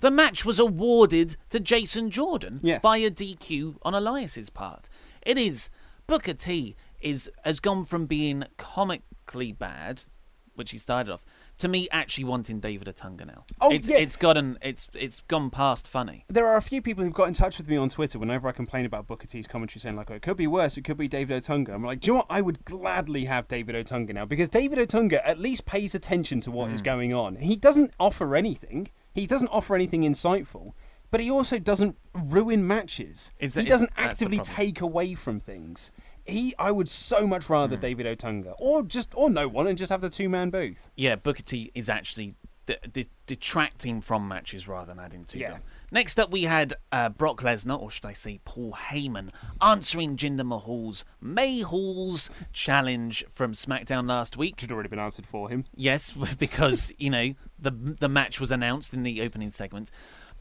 The match was awarded to Jason Jordan Yeah. via DQ on Elias's part. It is Booker T is has gone from being comically bad, which he started off, to me actually wanting David Otunga now. Oh, it's yeah. it's gotten it's it's gone past funny. there are a few people who've got in touch with me on Twitter whenever I complain about Booker T's commentary, saying like, "Oh, it could be worse. It could be David Otunga." I'm like, "Do you know what? I would gladly have David Otunga now because David Otunga at least pays attention to what mm. is going on. He doesn't offer anything. He doesn't offer anything insightful." But he also doesn't ruin matches. Is he doesn't actively take away from things. He, I would so much rather hmm. David Otunga, or just, or no one, and just have the two man booth. Yeah, Booker T is actually de- de- detracting from matches rather than adding to Yeah. them. Next up, we had uh, Brock Lesnar, or should I say Paul Heyman, answering Jinder Mahal's Mayhall's challenge from SmackDown last week. Should already been answered for him. Yes, (laughs) because you know the the match was announced in the opening segment,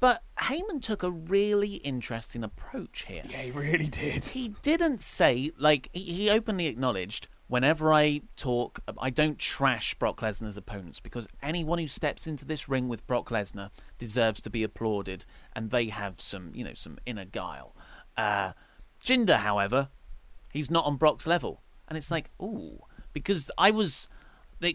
but Heyman took a really interesting approach here. Yeah, he really did. He didn't say like he, he openly acknowledged. Whenever I talk, I don't trash Brock Lesnar's opponents because anyone who steps into this ring with Brock Lesnar deserves to be applauded, and they have some, you know, some inner guile. Uh, Jinder, however, he's not on Brock's level, and it's like, ooh, because I was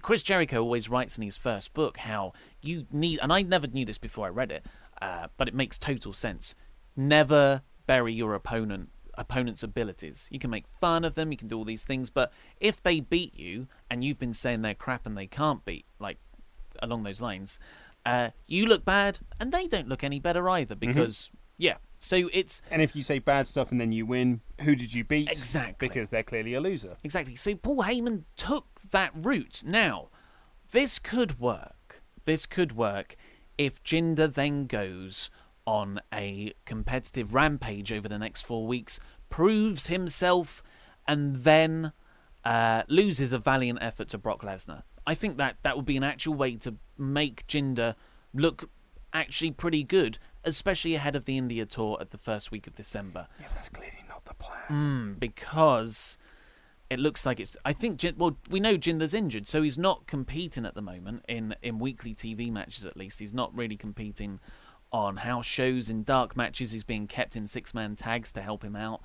Chris Jericho always writes in his first book how you need, and I never knew this before I read it, uh, but it makes total sense. Never bury your opponent opponent's abilities. You can make fun of them, you can do all these things, but if they beat you and you've been saying they're crap and they can't beat, like along those lines, uh, you look bad and they don't look any better either because yeah. So it's And if you say bad stuff and then you win, who did you beat? Exactly. Because they're clearly a loser. Exactly. So Paul Heyman took that route. Now, this could work. This could work if Jinder then goes on a competitive rampage over the next four weeks, proves himself, and then uh, loses a valiant effort to Brock Lesnar. I think that that would be an actual way to make Jinder look actually pretty good, especially ahead of the India tour at the first week of December. Yeah, that's clearly not the plan. Mm, because it looks like it's. I think. Jin, well, we know Jinder's injured, so he's not competing at the moment in in weekly TV matches. At least he's not really competing on house shows in dark matches. He's being kept in six man tags to help him out.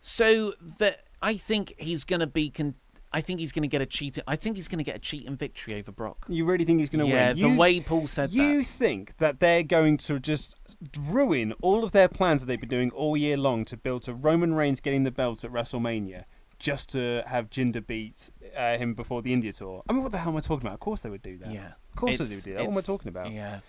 So that I think he's going to be. Con- I think he's going to get a cheating. I think he's going to get a cheating victory over Brock. You really think he's going to yeah, win? Yeah, the way Paul said You that. think that they're going to just ruin all of their plans that they've been doing all year long to build to Roman Reigns getting the belt at WrestleMania just to have Jinder beat uh, him before the India tour? I mean, what the hell am I talking about? Of course they would do that. Yeah, Of course It's- they would do that. What am I talking about? Yeah,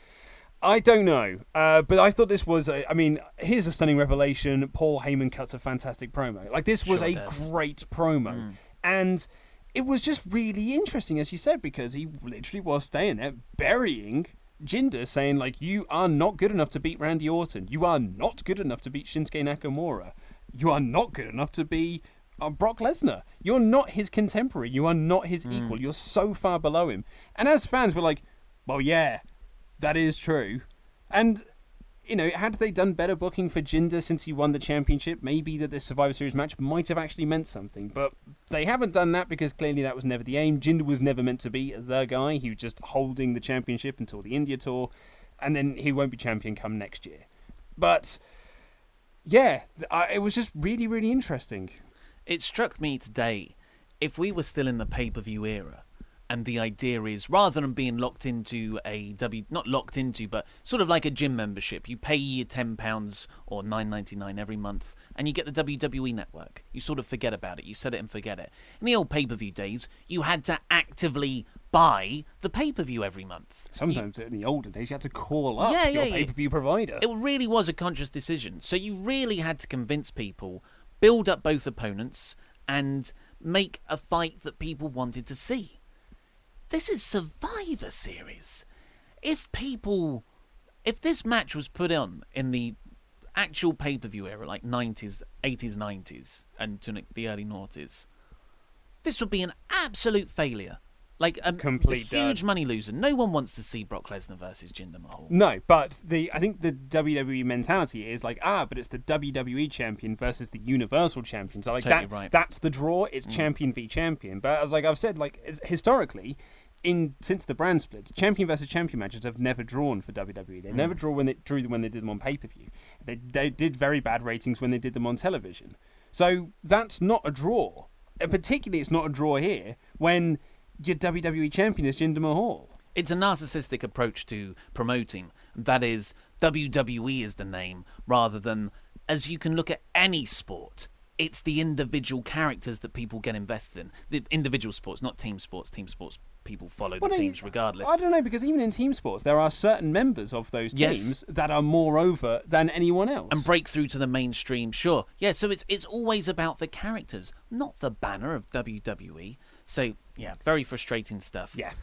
I don't know, uh, but I thought this was. A, I mean, here's a stunning revelation. Paul Heyman cuts a fantastic promo. Like this was Sure a does. great promo, and it was just really interesting, as you said, because he literally was staying there, burying Jinder, saying like, "You are not good enough to beat Randy Orton. You are not good enough to beat Shinsuke Nakamura. You are not good enough to be." Uh, Brock Lesnar, you're not his contemporary. You are not his equal. You're so far below him. And as fans, we're like, "Well, yeah, that is true. And you know, had they done better booking for Jinder since he won the championship, maybe that this Survivor Series match might have actually meant something. But they haven't done that because clearly that was never the aim. Jinder was never meant to be the guy. He was just holding the championship until the India tour, and then he won't be champion come next year. But yeah, I- it was just really, really interesting. It struck me today if we were still in the pay per view era, and the idea is rather than being locked into a W, not locked into, but sort of like a gym membership, you pay your ten pounds or nine ninety nine every month, and you get the WWE network. You sort of forget about it. You set it and forget it. In the old pay per view days, you had to actively buy the pay per view every month. Sometimes in the older days, you had to call up Yeah, your yeah, yeah. pay per view provider. It really was a conscious decision. So you really had to convince people, build up both opponents, and make a fight that people wanted to see. This is Survivor Series. If people, if this match was put on in the actual pay per view era, like 90s, 80s, 90s, and to the early noughties, this would be an absolute failure. Like a, Complete a huge dud. money loser. No one wants to see Brock Lesnar versus Jinder Mahal. No, but the I think the WWE mentality is like ah, but it's the WWE champion versus the Universal champion. So like Totally that, right. Mm. that's the draw. It's champion v champion. But as like I've said, like it's, historically, in since the brand split, champion versus champion matches have never drawn for WWE. They Mm. never draw when they drew when they did them on pay per view. They they did very bad ratings when they did them on television. So that's not a draw. And particularly, it's not a draw here when your WWE champion is Jinder Mahal. It's a narcissistic approach to promoting. That is, WWE is the name, rather than, as you can look at any sport, it's the individual characters that people get invested in. The individual sports, not team sports. Team sports, people follow Well, the teams regardless. I don't know because even in team sports, there are certain members of those Yes. teams that are more over than anyone else. and break through to the mainstream. Sure, yeah. So it's it's always about the characters, not the banner of WWE. So yeah, very frustrating stuff. yeah,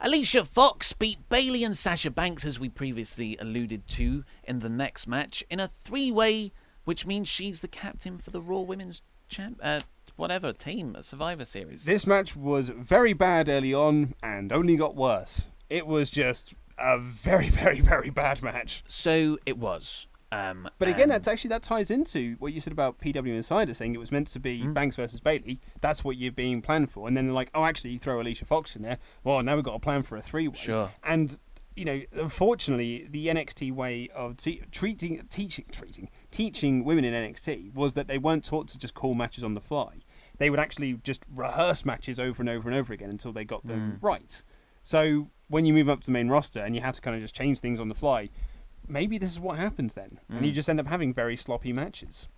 Alicia Fox beat Bayley and Sasha Banks, as we previously alluded to in the next match, in a three-way, which means she's the captain for the Raw Women's Champ, uh, whatever team, a Survivor Series. This match was very bad early on and only got worse. It was just a very, (laughs) very, very bad match. So it was. Um, But again, that's actually that ties into what you said about PW Insider saying it was meant to be Mm. Banks versus Bayley. That's what you're being planned for, and then they're like, oh, actually, you throw Alicia Fox in there. Well, now we've got a plan for a three-way. Sure. And you know, unfortunately, the NXT way of te- treating, teaching, treating, teaching women in NXT was that they weren't taught to just call matches on the fly. They would actually just rehearse matches over and over and over again until they got them mm. right. So when you move up to the main roster and you have to kind of just change things on the fly, maybe this is what happens then, and you mm. just end up having very sloppy matches.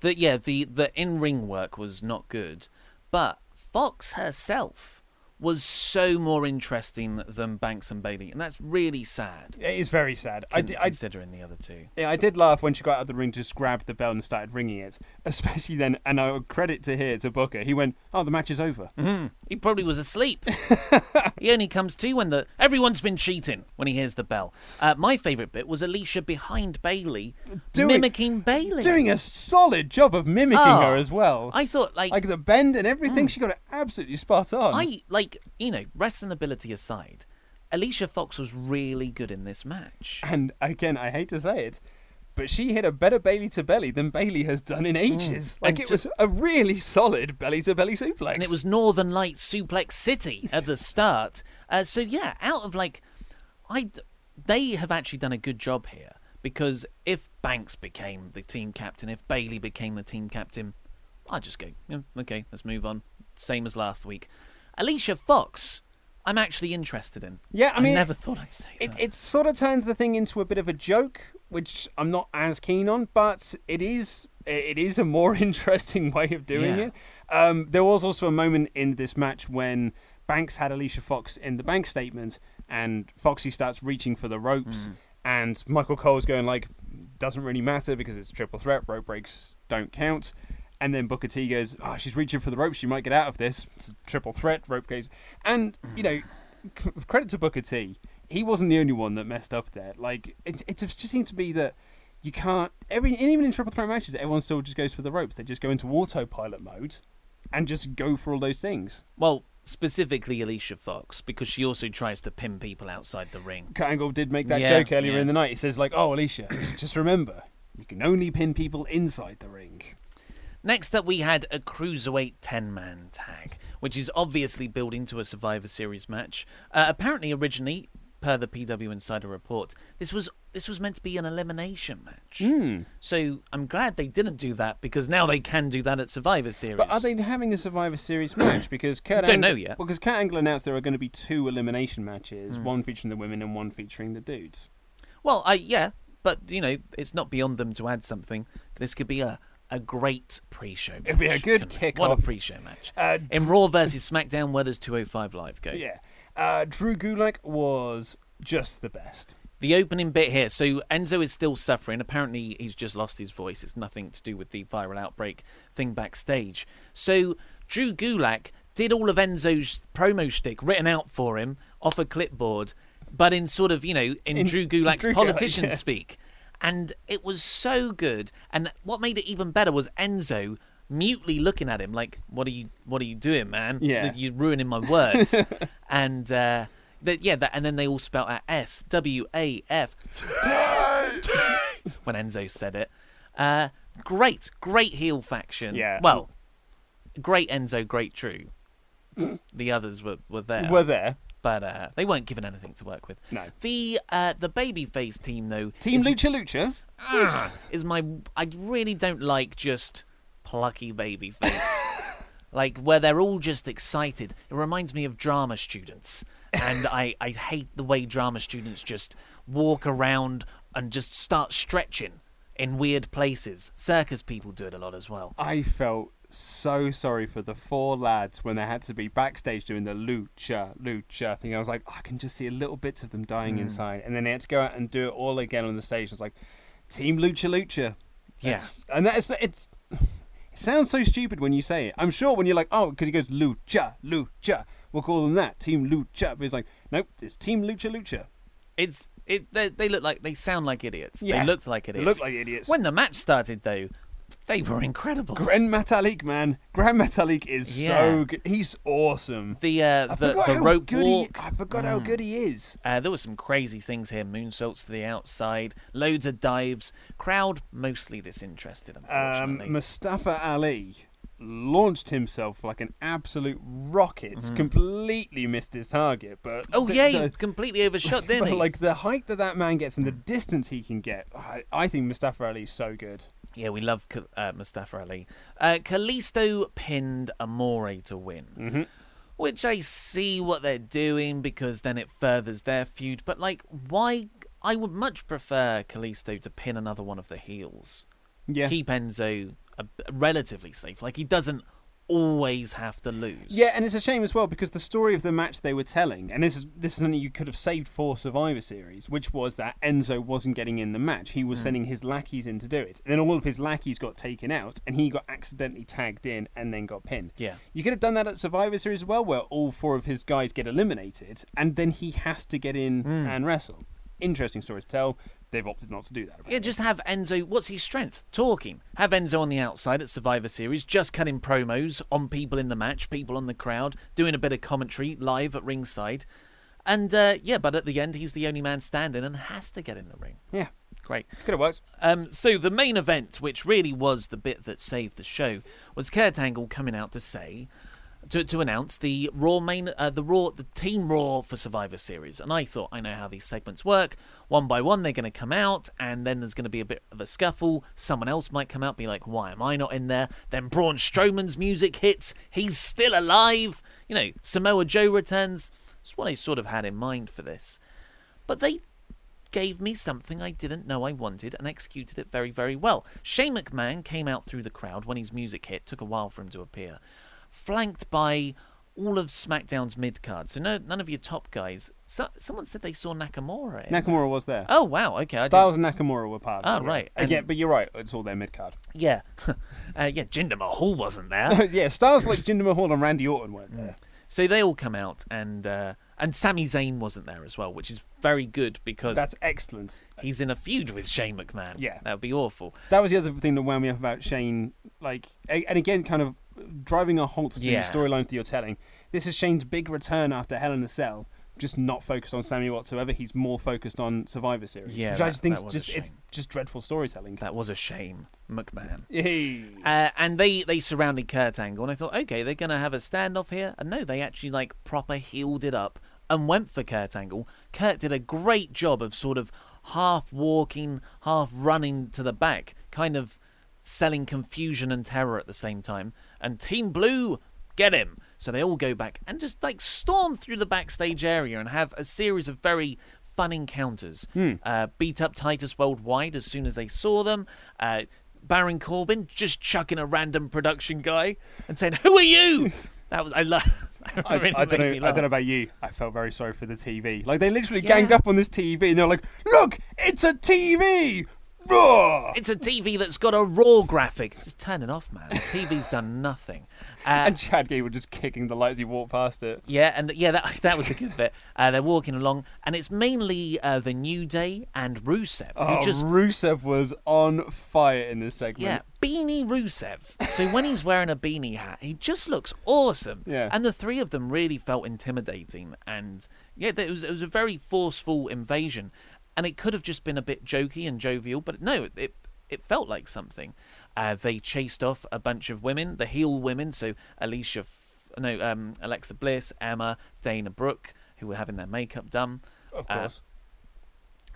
the yeah the the in ring work was not good, but Fox herself was so more interesting than Banks and Bayley, and that's really sad. It is very sad. I con- I, considering the other two. yeah, I did laugh when she got out of the ring, just grabbed the bell and started ringing it. (laughs) Especially then, and I would credit to here to Booker. He went, "Oh, the match is over." Mm-hmm. He probably was asleep. (laughs) he only comes to when the everyone's been cheating when he hears the bell. Uh, my favourite bit was Alicia behind Bayley, Doing- mimicking Bayley. Doing a solid job of mimicking Oh, her as well. I thought like like the bend and everything, mm. she got it absolutely spot on. I like you know wrestling ability aside, Alicia Fox was really good in this match. And again, I hate to say it, but she hit a better belly to belly than Bayley has done in ages. Like Mm. And it to- was a really solid belly to belly suplex. and it was Northern Lights Suplex City at the start. Uh, so yeah, out of like, I they have actually done a good job here because if Banks became the team captain, if Bayley became the team captain, I'd just go, "Yeah, okay, let's move on. Same as last week. Alicia Fox, I'm actually interested in. Yeah, I mean, never thought I'd say It, that. it sort of turns the thing into a bit of a joke, which I'm not as keen on, but it is it is a more (laughs) interesting way of doing Yeah. it. Um, there was also a moment in this match when Banks had Alicia Fox in the bank statement, and Foxy starts reaching for the ropes, and Michael Cole's going like, "Doesn't really matter because it's a triple threat. Rope breaks don't count." And then Booker T goes, "Oh, she's reaching for the ropes. She might get out of this. It's a triple threat. Rope goes." And you know, c- credit to Booker T. He wasn't the only one that messed up there. Like it, it just seems to be that you can't. Every and even in triple threat matches, everyone still just goes for the ropes. They just go into autopilot mode and just go for all those things. well, specifically Alicia Fox because she also tries to pin people outside the ring. Kurt Angle did make that Yeah, joke earlier yeah. in the night. He says like, "Oh, Alicia, just remember, you can only pin people inside the ring." Next up, we had a cruiserweight 10 man tag, which is obviously building to a Survivor Series match. Uh, apparently, originally, per the PW Insider report, this was this was meant to be an elimination match. Hmm. So I'm glad they didn't do that because now they can do that at Survivor Series. But are they having a Survivor Series (clears throat) match? Because Kurt Don't Angle, know yet. Because Kurt Angle announced there are going to be two elimination matches, Hmm. one featuring the women and one featuring the dudes. Well, I yeah, but you know, it's not beyond them to add something. This could be a a great pre-show. Match, It'd be a good it? What a pre-show match Uh, in Raw versus SmackDown. Where does 205 Live go? Yeah. Uh, Drew Gulak was just the best. The opening bit here. So Enzo is still suffering. Apparently, he's just lost his voice. It's nothing to do with the viral outbreak thing backstage. So Drew Gulak did all of Enzo's promo shtick written out for him off a clipboard, but in sort of you know in, In Drew Gulak's Drew Gulak, politician yeah. speak, and it was so good. And what made it even better was Enzo mutely looking at him like, "What are you? What are you doing, man? Yeah. you're ruining my words." (laughs) and uh, that yeah, that, and then they all spelt out S W A F (laughs) when Enzo said it. Uh, great, great heel faction. Yeah. Well, great Enzo, great True. the others were, were there, Were there. But uh, they weren't given anything to work with. No. The uh, the babyface team though Team is, Lucha Lucha. Ah, is my. I really don't like just plucky babyface. (laughs) like where they're all just excited. It reminds me of drama students, and (laughs) I I hate the way drama students just walk around and just start stretching in weird places. Circus people do it a lot as well. I felt so sorry for the four lads when they had to be backstage doing the lucha lucha thing. I was like, oh, I can just see a little bits of them dying mm. inside, and then they had to go out and do it all again on the stage. I was like, Team Lucha Lucha. Yeah. And that's it's. It sounds so stupid when you say it. I'm sure when you're like, oh, because he goes lucha lucha, we'll call them that Team Lucha. But it's like, Nope, it's Team Lucha Lucha. It's it. They, they look like they sound like idiots. Yeah. They looked like They idiots. look like idiots. when the match started, though, they were incredible. Gran Metalik, man. Gran Metalik is Yeah. so good. He's awesome. The uh, the, the rope good walk. He, I forgot how good he is. Uh, there were some crazy things here. Moonsaults to the outside, loads of dives. Crowd mostly disinterested, Um, unfortunately. Mustafa Ali launched himself like an absolute rocket. Completely missed his target, but oh the- yeah, the- he completely overshot, (laughs) didn't like the height that that man gets and the distance he can get, I, I think Mustafa Ali is so good. Yeah, we love uh, Mustafa Ali. Uh, Kalisto pinned Amore to win, Mm-hmm. which I see what they're doing because then it furthers their feud. But like, why? I would much prefer Kalisto to pin another one of the heels. Yeah, Keep Enzo uh, relatively safe. Like he doesn't always have to lose. Yeah, and it's a shame as well because the story of the match they were telling, and this is this is something you could have saved for Survivor Series, which was that Enzo wasn't getting in the match. He was sending his lackeys in to do it. And then all of his lackeys got taken out, and he got accidentally tagged in and then got pinned. Yeah. You could have done that at Survivor Series as well, where all four of his guys get eliminated, and then he has to get in and wrestle. Interesting story to tell. They've opted not to do that. Yeah, just have Enzo. What's his strength? Talking. Have Enzo on the outside at Survivor Series, just cutting promos on people in the match, people on the crowd, doing a bit of commentary live at ringside. And uh, yeah, but at the end, he's the only man standing and has to get in the ring. yeah, Great. could have worked. Um, so the main event, which really was the bit that saved the show, was Kurt Angle coming out to say, to, to announce the Raw main, uh, the Raw, the Team Raw for Survivor Series. And I thought, I know how these segments work. One by one, they're going to come out, and then there's going to be a bit of a scuffle. Someone else might come out, be like, "Why am I not in there?" Then Braun Strowman's music hits. He's still alive. You know, Samoa Joe returns. That's what I sort of had in mind for this. But they gave me something I didn't know I wanted and executed it very, very well. Shane McMahon came out through the crowd when his music hit, took a while for him to appear, flanked by all of SmackDown's mid card. So no, none of your top guys. So, someone said they saw Nakamura. In. Nakamura was there. oh wow, okay. Styles and Nakamura were part of Oh, it. right, and- but you're right. It's all their mid card. (laughs) yeah, (laughs) uh, yeah. Jinder Mahal wasn't there. (laughs) yeah, Styles like Jinder Mahal and Randy Orton weren't there. So they all come out, and uh, and Sami Zayn wasn't there as well, which is very good because That's excellent. he's in a feud with Shane McMahon. Yeah. that would be awful. That was the other thing that wound me up about Shane. Like, a- and again, kind of driving a halt to Yeah. the storylines that you're telling. This is Shane's big return after Hell in a Cell. Just not focused on Sami whatsoever. He's more focused on Survivor Series, Yeah, which I just think that is was a just it's just dreadful storytelling. That was a shame, McMahon. (laughs) Hey. Uh, and they, they surrounded Kurt Angle, and I thought, okay, they're going to have a standoff here. And no, they actually like proper healed it up and went for Kurt Angle. Kurt did a great job of sort of half walking, half running to the back, kind of selling confusion and terror at the same time. And Team Blue, get him. So they all go back and just like storm through the backstage area and have a series of very fun encounters. Uh, beat up Titus Worldwide as soon as they saw them. Uh, Baron Corbin just chucking a random production guy and saying, "Who are you?" (laughs) That was I love. (laughs) I, really I don't know. I don't know about you. I felt very sorry for the TV. Like they literally Yeah. ganged up on this TV, and they're like, "Look, it's a TV." Raw! It's a TV that's got a raw graphic. Just turn it off, man. The TV's done nothing. (laughs) Uh, And Chad Gable just kicking the lights as he walked past it. Yeah, and yeah, that (laughs) that was a good bit. Uh, they're walking along, and it's mainly uh, the New Day and Rusev who Oh, just Rusev was on fire in this segment. yeah, beanie Rusev. So when he's wearing a beanie hat, he just looks awesome. Yeah. and the three of them really felt intimidating, and yeah, it was it was a very forceful invasion, and it could have just been a bit jokey and jovial, but no, it it felt like something. Uh, they chased off a bunch of women, the heel women, so Alicia, F- no, um, Alexa Bliss, Emma, Dana Brooke, who were having their makeup done. Of Uh, course.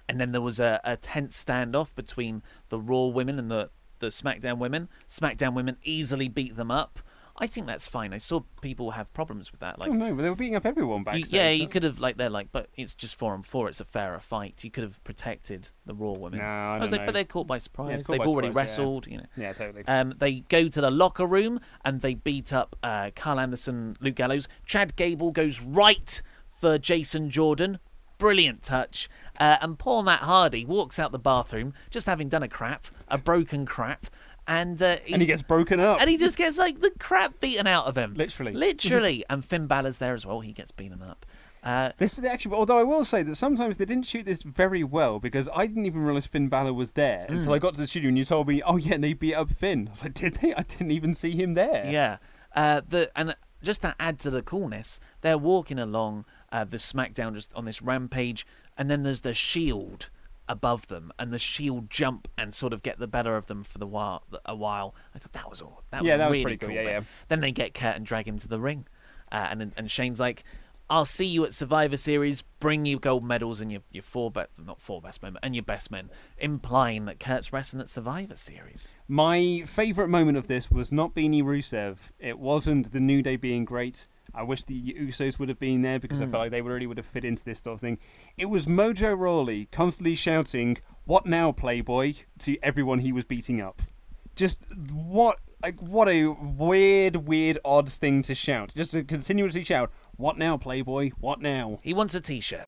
and then there was a, a tense standoff between the Raw women and the, the SmackDown women. SmackDown women easily beat them up. I think that's fine. I saw people have problems with that. Like, oh no, but they were beating up everyone you, backstage. yeah, you could have like they're like, but it's just four on four. It's a fairer fight. You could have protected the Raw women. No, I was don't like, know. but they're caught by surprise. caught They've by already surprise, yeah. wrestled. You know. Yeah, totally. Um, they go to the locker room and they beat up uh, Karl Anderson, Luke Gallows. Chad Gable goes right for Jason Jordan. Brilliant touch. Uh, and poor Matt Hardy walks out the bathroom just having done a crap, a broken crap, and uh, and he gets broken up. and he just gets like the crap beaten out of him. Literally. literally. and Finn Balor's there as well. He gets beaten up. Uh, This is actually, although I will say that sometimes they didn't shoot this very well because I didn't even realize Finn Balor was there until I got to the studio and you told me, oh yeah, and they beat up Finn. I was like, did they? I didn't even see him there. Yeah. Uh, the and just to add to the coolness, they're walking along uh, the SmackDown just on this rampage, and then there's the Shield above them, and the Shield jump and sort of get the better of them for the while. A while. I thought that was all. That was Yeah, that was really pretty cool, cool. yeah, yeah. Then they get Kurt and drag him to the ring, uh, and and Shane's like. I'll see you at Survivor Series. Bring you gold medals and your your four best, not four best men, and your best men, implying that Kurt's wrestling at Survivor Series. My favourite moment of this was not Beanie Rusev. It wasn't the New Day being great. I wish the Usos would have been there because I hmm. felt like they really would have fit into this sort of thing. It was Mojo Rawley constantly shouting, What now, Playboy? to everyone he was beating up. Just what like what a weird, weird, odd thing to shout. Just to continuously shout, What now, Playboy? What now? He wants a T-shirt.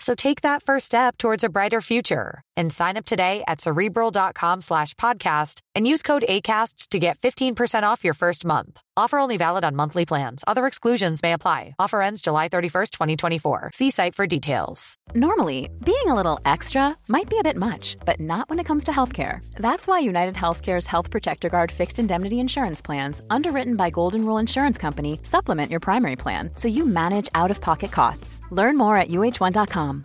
So take that first step towards a brighter future and sign up today at cerebral.com slash podcast and use code ACAST to get 15% off your first month. Offer only valid on monthly plans. Other exclusions may apply. Offer ends July 31st, 2024. See site for details. Normally, being a little extra might be a bit much, but not when it comes to healthcare. That's why United Healthcare's Health Protector Guard fixed indemnity insurance plans, underwritten by Golden Rule Insurance Company, supplement your primary plan so you manage out of pocket costs. Learn more at uh1.com.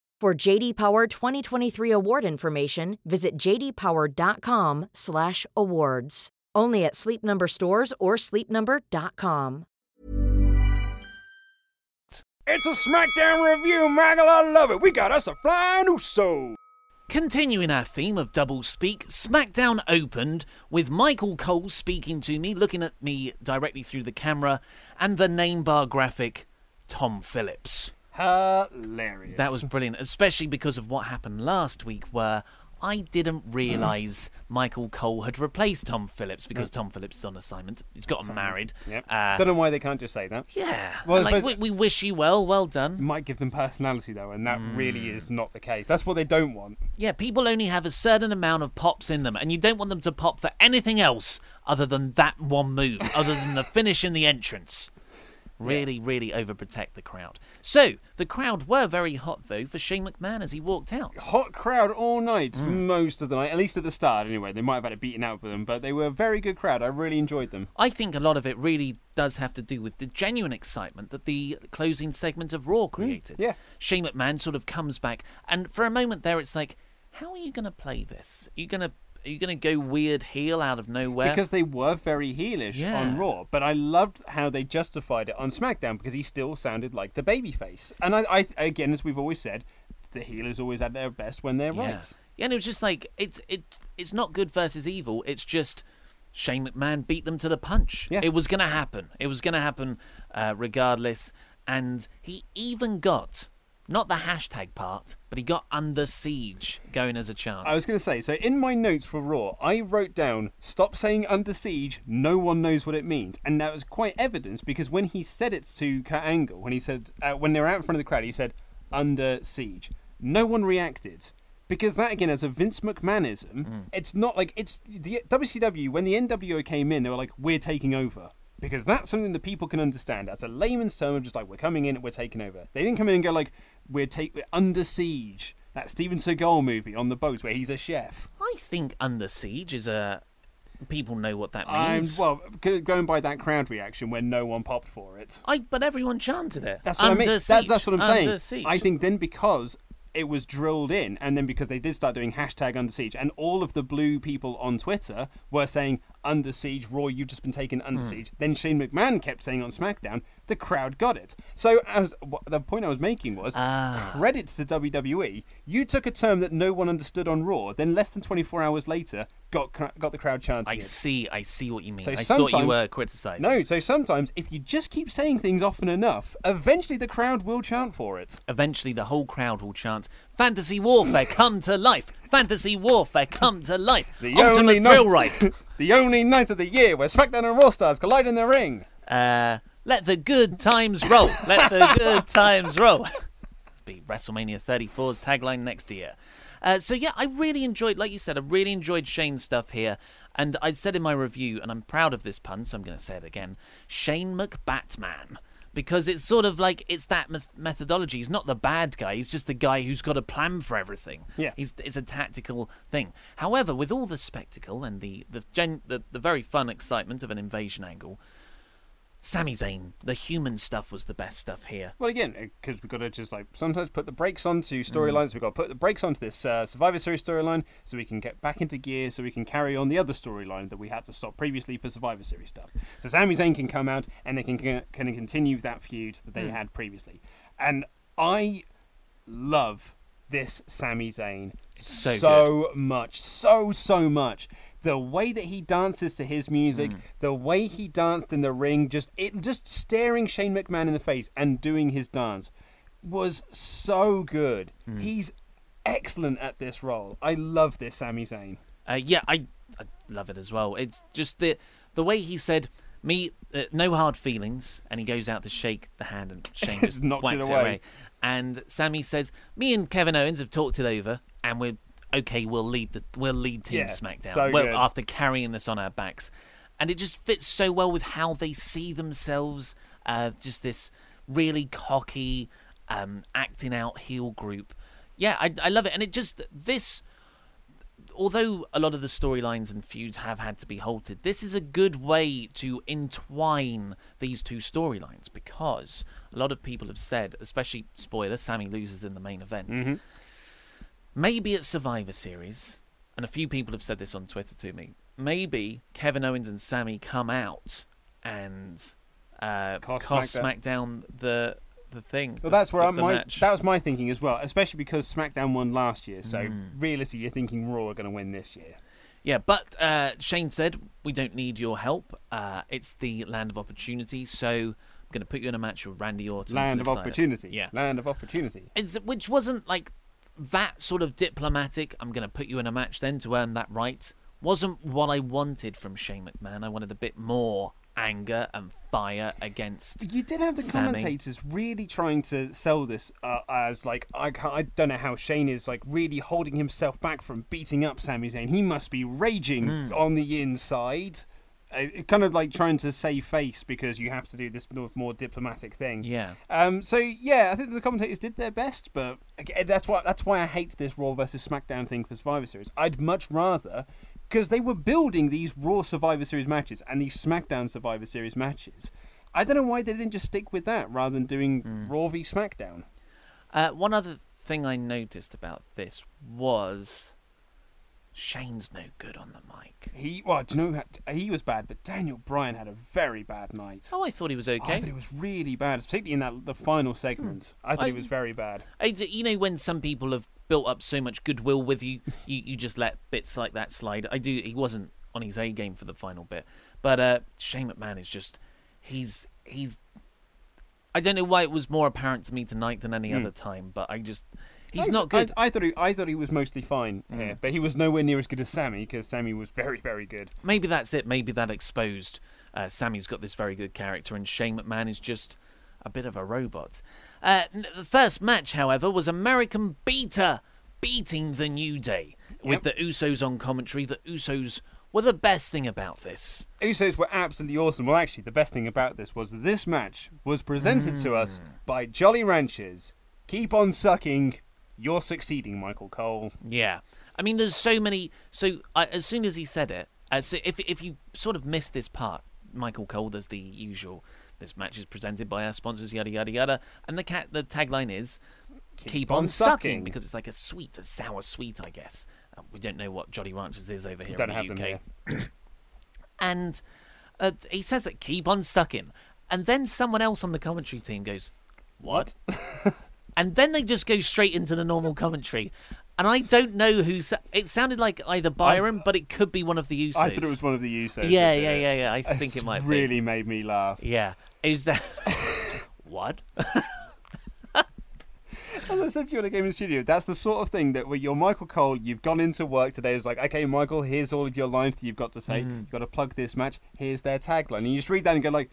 For JD Power 2023 award information, visit jdpower.com/awards. Only at Sleep Number stores or sleepnumber.com. It's a SmackDown review, Maggle. I love it. We got us a flying Uso. Continuing our theme of double speak, SmackDown opened with Michael Cole speaking to me, looking at me directly through the camera, and the name bar graphic, Tom Phillips. Hilarious. That was brilliant, especially because of what happened last week, where I didn't realise (clears throat) Michael Cole had replaced Tom Phillips because Tom Phillips is on assignment. He's gotten married. Yep. Uh, Don't know why they can't just say that. yeah. Well, I like, suppose- we, we wish you well. Well done. Might give them personality though, and that really Hmm. is not the case. That's what they don't want. Yeah, people only have a certain amount of pops in them, and you don't want them to pop for anything else other than that one move, other than the (laughs) finish and the entrance. Really, really overprotect the crowd. So, the crowd were very hot, though, for Shane McMahon as he walked out. Hot crowd all night, Hmm. most of the night. At least at the start, anyway. They might have had it beaten out for them, but they were a very good crowd. I really enjoyed them. I think a lot of it really does have to do with the genuine excitement that the closing segment of Raw created. yeah. Shane McMahon sort of comes back, and for a moment there, it's like, how are you going to play this? Are you going to are you going to go weird heel out of nowhere? Because they were very heelish Yeah. on Raw, but I loved how they justified it on SmackDown because he still sounded like the babyface. And I, I, again, as we've always said, the heel is always at their best when they're Yeah. right. Yeah, and it was just like it's it it's not good versus evil. It's just Shane McMahon beat them to the punch. Yeah. It was gonna happen. It was gonna happen uh, regardless. And he even got not the hashtag part, but he got under siege going as a chant. I was going to say, so in my notes for Raw, I wrote down, stop saying under siege, no one knows what it means. And that was quite evident because when he said it to Kurt Angle, when he said, uh, when they were out in front of the crowd, he said, under siege. No one reacted because that again is a Vince McMahonism. Mm. It's not like it's the WCW when the NWO came in, they were like, "We're taking over." Because that's something that people can understand. As a layman's term, of just like we're coming in, we're taking over. They didn't come in and go like we're take we're under siege. That Steven Seagal movie on the boat where he's a chef. I think Under Siege is a. People know what that I'm means. well going by that crowd reaction when no one popped for it. I, but everyone chanted it. That's what Under I mean. That- that's what I'm Under saying. Siege. I think then because it was drilled in, and then because they did start doing hashtag under siege, and all of the blue people on Twitter were saying under siege, Roy, you've just been taken under hmm. siege. Then Shane McMahon kept saying on SmackDown, the crowd got it. So as the point I was making was Ah. credits to WWE. You took a term that no one understood on Raw, then less than 24 hours later got got the crowd chanting I it. see. I see what you mean. So I thought you sometimes- were criticising. No, so sometimes if you just keep saying things often enough, eventually the crowd will chant for it. Eventually, the whole crowd will chant, "Fantasy warfare, (laughs) come to life! Fantasy warfare, come to life! The Ultimate only thrill night, ride! (laughs) the only night of the year where SmackDown and Raw stars collide in the ring. Uh, let the good times roll! Let the good times roll!" It's be WrestleMania 34's tagline next year. Uh, so yeah, I really enjoyed, like you said, I really enjoyed Shane's stuff here, and I said in my review, and I'm proud of this pun, so I'm going to say it again: Shane McBatman. Because it's sort of like it's that meth- methodology. He's not the bad guy. He's just the guy who's got a plan for everything. Yeah. He's, it's a tactical thing. However, with all the spectacle and the the, gen- the the very fun excitement of an invasion angle, Sami Zayn, the human stuff was the best stuff here. Well, again, uh, because we've got to just like sometimes put the brakes onto mm. storylines. We've got to put the brakes onto this uh, Survivor Series storyline so we can get back into gear, so we can carry on the other storyline that we had to stop previously for Survivor Series stuff. So Sami Zayn can come out and they can can continue that feud that they mm. had previously. And I love this Sami Zayn So much, so so much. The way that he dances to his music, the way he danced in the ring, just it just staring Shane McMahon in the face and doing his dance was so good. He's excellent at this role. I love this Sami Zayn. Uh, yeah, I, I love it as well. It's just the the way he said, "Me, uh, no hard feelings," and he goes out to shake the hand, and (laughs) Shane just knocks it whacks away. And Sami says, "Me and Kevin Owens have talked it over, and we're okay. We'll lead the we'll lead Team Yeah, SmackDown. so well, after carrying this on our backs." And it just fits so well with how they see themselves. Uh, just this really cocky, um, acting out heel group. Yeah, I, I love it, and it just this although a lot of the storylines and feuds have had to be halted, this is a good way to entwine these two storylines because a lot of people have said, especially spoiler, Sami loses in the main event. Maybe at Survivor Series, and a few people have said this on Twitter to me. Maybe Kevin Owens and Sami come out and uh, Cost cost SmackDown. SmackDown the the thing. Well, the- that's where the, I'm, the my match. that was my thinking as well, especially because SmackDown won last year. So Hmm. realistically, you're thinking Raw are going to win this year. Yeah, but uh, Shane said we don't need your help. Uh, it's the land of opportunity, so I'm going to put you in a match with Randy Orton. Land of opportunity. Yeah, Land of opportunity. it's, which wasn't like that sort of diplomatic. I'm going to put you in a match then to earn that right. Wasn't what I wanted from Shane McMahon. I wanted a bit more anger and fire against. You did have the Sami. commentators really trying to sell this uh, as like I, I don't know how Shane is like really holding himself back from beating up Sami Zayn. He must be raging Hmm. on the inside. Uh, kind of like trying to save face because you have to do this more, diplomatic thing. Yeah. Um. So yeah, I think the commentators did their best, but again, that's why that's why I hate this Raw versus SmackDown thing for Survivor Series. I'd much rather because they were building these Raw Survivor Series matches and these SmackDown Survivor Series matches. I don't know why they didn't just stick with that rather than doing Hmm. Raw v SmackDown. Uh, one other thing I noticed about this was Shane's no good on the mic. He well, do you know he was bad, but Daniel Bryan had a very bad night. Oh, I thought he was okay. I thought it was really bad, particularly in that the final segment. I thought I- he was very bad. I you know when some people have built up so much goodwill with you, you, you just let bits like that slide. I do. He wasn't on his A game for the final bit, but uh, Shane McMahon is just he's he's. I don't know why it was more apparent to me tonight than any other time, but I just he's I- not good. Mm. I, I thought he, I thought he was mostly fine here, but he was nowhere near as good as Sami because Sami was very, very good. Maybe that's it. Maybe that exposed uh, Sami's got this very good character, and Shane McMahon is just a bit of a robot. Uh, n- the first match, however, was American Beater beating the New Day with Yep. the Usos on commentary. The Usos were the best thing about this. Usos were absolutely awesome. Well, actually, the best thing about this was this match was presented to us by Jolly Ranchers. Keep on sucking. You're succeeding, Michael Cole. Yeah, I mean, there's so many. So I, as soon as he said it, uh, so if if you sort of missed this part, Michael Cole does the usual. This match is presented by our sponsors, yada yada yada, and the cat the tagline is "Keep, on, on sucking. sucking. because it's like a sweet, a sour sweet, I guess. Uh, we don't know what Jolly Ranchers is over here Don't in the them UK. (coughs) and uh, he says that keep on sucking, and then someone else on the commentary team goes, "What?" (laughs) and then they just go straight into the normal commentary. And I don't know who. Sa- it sounded like either Byron, but it could be one of the Usos. I thought it was one of the Usos. Yeah, yeah, yeah, yeah. I think it might really made me laugh. Yeah. Is that (laughs) what? As I said to you I came in the studio, that's the sort of thing that when you're Michael Cole, you've gone into work today, it's like, okay, Michael, here's all of your lines that you've got to say. Mm. You've got to plug this match. Here's their tagline. And you just read that and go like,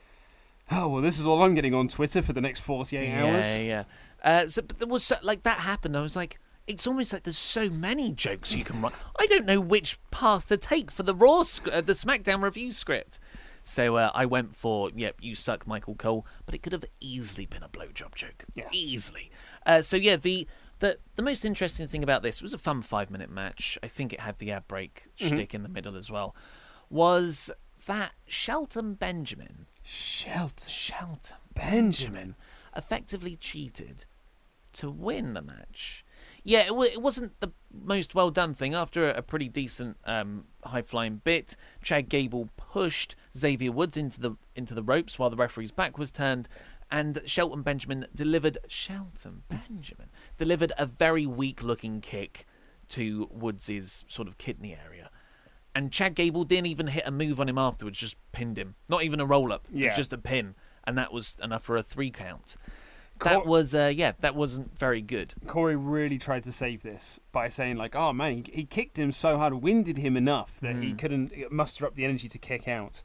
oh, well, this is all I'm getting on Twitter for the next 48 hours. Yeah, yeah. Uh, so, but there was so, like that happened. I was like, it's almost like there's so many jokes you can write. I don't know which path to take for the Raw, sc- uh, the SmackDown review script. So uh, I went for, yep, you suck, Michael Cole, but it could have easily been a blowjob joke. Yeah. Easily. Uh, so yeah, the, the the most interesting thing about this was a fun five minute match. I think it had the ad break shtick in the middle as well. Was that Shelton Benjamin Shelton. Shelton Benjamin. effectively cheated to win the match. Yeah, it, w- it wasn't the most well done thing. After a, a pretty decent um, high flying bit, Chad Gable pushed Xavier Woods into the into the ropes while the referee's back was turned, and Shelton Benjamin delivered Shelton Benjamin delivered a very weak looking kick to Woods's sort of kidney area. And Chad Gable didn't even hit a move on him afterwards, just pinned him. Not even a roll up. It was Yeah. just a pin. And that was enough for a three count. That Cor- was, uh, yeah, that wasn't very good. Corey really tried to save this by saying like, "Oh man, he, he kicked him so hard, winded him enough that Hmm. he couldn't muster up the energy to kick out."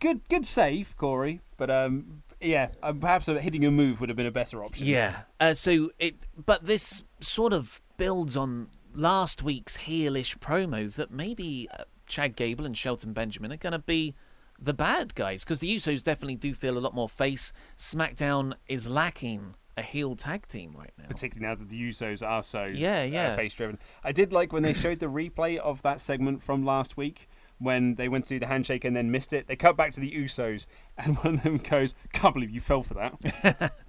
Good, good save, Corey. But um, yeah, uh, perhaps hitting a move would have been a better option. Yeah. Uh, so it, but this sort of builds on last week's heelish promo that maybe uh, Chad Gable and Shelton Benjamin are going to be the bad guys because the Usos definitely do feel a lot more face. SmackDown is lacking a heel tag team right now. particularly now that the Usos are so Yeah, yeah. uh, face driven. I did like when they showed the replay of that segment from last week when they went to do the handshake and then missed it. They cut back to the Usos (laughs) and one of them goes, "Can't believe you fell for that." (laughs)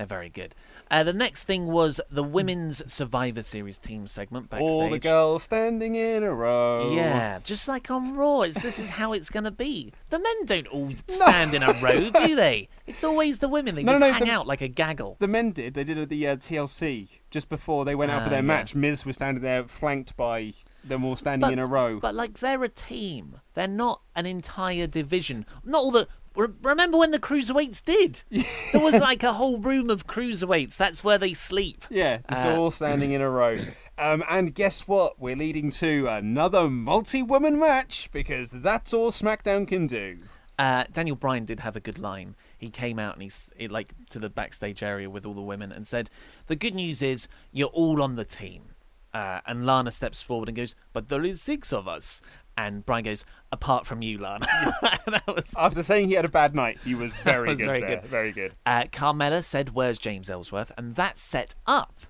They're very good. Uh, the next thing was the women's Survivor Series team segment backstage. All the girls standing in a row. Yeah, just like on Raw, it's, this is how it's going to be. The men don't all (laughs) stand in a row, do they? It's always the women. They No, just no, hang the- out like a gaggle. The men did. They did at the uh, TLC just before they went out Ah, for their yeah. match. Miz was standing there, flanked by them all standing in a row. But like they're a team. They're not an entire division. Not all the. Re- Remember when the cruiserweights did? (laughs) There was like a whole room of cruiserweights. That's where they sleep. Yeah, just Uh, all standing in a row. Um, and guess what? We're leading to another multi-woman match because that's all SmackDown can do. Uh, Daniel Bryan did have a good line. He came out and he's he, like to the backstage area with all the women and said, "The good news is you're all on the team." Uh, and Lana steps forward and goes, "But there is six of us." And Bryan goes, "Apart from you, Lana." (laughs) was. After saying he had a bad night, he was (laughs) very was good. very there. good. Very good. Uh, Carmella said, "Where's James Ellsworth?" And that set up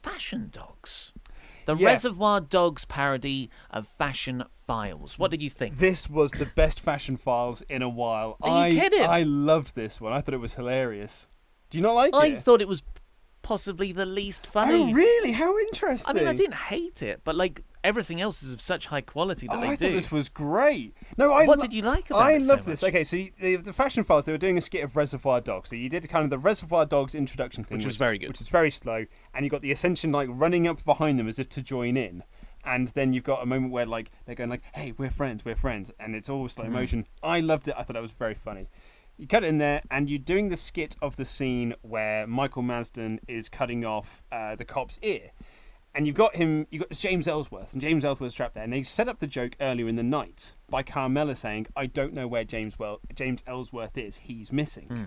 Fashion Dogs, the Yeah. Reservoir Dogs parody of Fashion Files. What did you think? This was the best fashion files in a while. Are you I, kidding? I loved this one. I thought it was hilarious. Do you not like I it? I thought it was possibly the least funny. Oh, really? How interesting. I mean, I didn't hate it, but like everything else is of such high quality that Oh, they I do. thought this was great. No, I What lo- did you like about I it so loved this. much? Okay, so you, the, the Fashion Files they were doing a skit of Reservoir Dogs. So you did kind of the Reservoir Dogs introduction thing, Which was very good. which was very slow, and you got the Ascension like running up behind them as if to join in. And then you've got a moment where like they're going like, "Hey, we're friends, we're friends," and it's all slow Mm-hmm. motion. I loved it. I thought that was very funny. You cut it in there, and you're doing the skit of the scene where Michael Madsen is cutting off uh, the cop's ear, and you've got him. You have got James Ellsworth, and James Ellsworth's trapped there. And they set up the joke earlier in the night by Carmella saying, "I don't know where James well James Ellsworth is. He's missing." Hmm.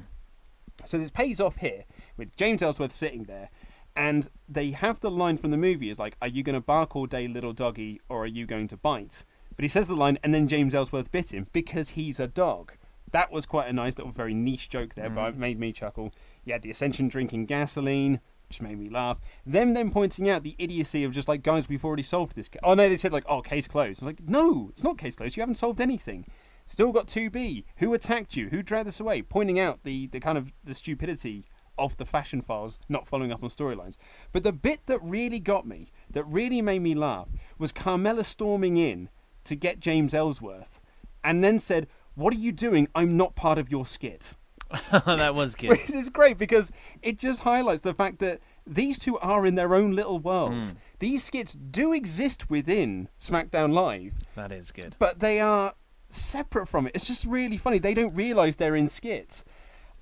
So this pays off here with James Ellsworth sitting there, And they have the line from the movie is like, "Are you going to bark all day, little doggy, or are you going to bite?" But he says the line, and then James Ellsworth bit him because he's a dog. That was quite a nice little, very niche joke there, hmm. but it made me chuckle. You had the Ascension drinking gasoline, which made me laugh. Them then pointing out the idiocy of just like, guys, we've already solved this. Ca-. Oh no, they said like, oh, case closed. I was like, no, it's not case closed. You haven't solved anything. Still got 2B. Who attacked you? Who dragged this away? Pointing out the, the kind of the stupidity of the fashion files not following up on storylines. But the bit that really got me, that really made me laugh, was Carmella storming in to get James Ellsworth and then said, What are you doing? I'm not part of your skit. (laughs) that was (laughs) good. Which is great because it just highlights the fact that these two are in their own little worlds. Hmm. These skits do exist within SmackDown Live, That is good. but they are separate from it. It's just really funny. They don't realize they're in skits.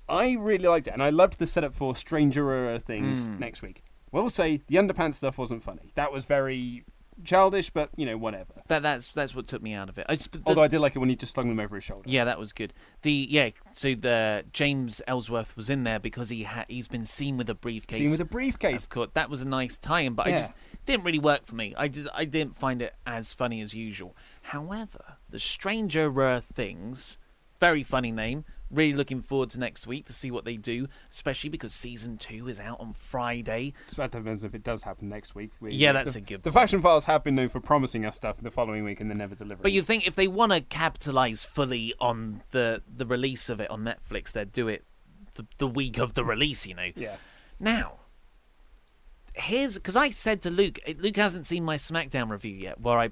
I really liked it, and I loved the setup for Stranger things hmm. next week. Will say the underpants stuff wasn't funny. That was very childish, but you know whatever. That that's that's what took me out of it. I just, the- Although I did like it when he just slung them over his shoulder. Yeah, that was good. The yeah, so the James Ellsworth was in there because he had he's been seen with a briefcase. Seen with a briefcase. Of course, that was a nice tie-in, but I just didn't really work for me. I just I didn't find it as funny as usual. However, the Stranger things, very funny name. Really looking forward to next week to see what they do, especially because season two is out on Friday. That depends if it does happen next week. We- Yeah, that's a good The point. fashion files have been known for promising us stuff the following week and then never delivering. But you think if they want to capitalize fully on the the release of it on Netflix, they'd do it the, the week of the release, you know. yeah. Now, here's because I said to Luke, Luke hasn't seen my SmackDown review yet, where I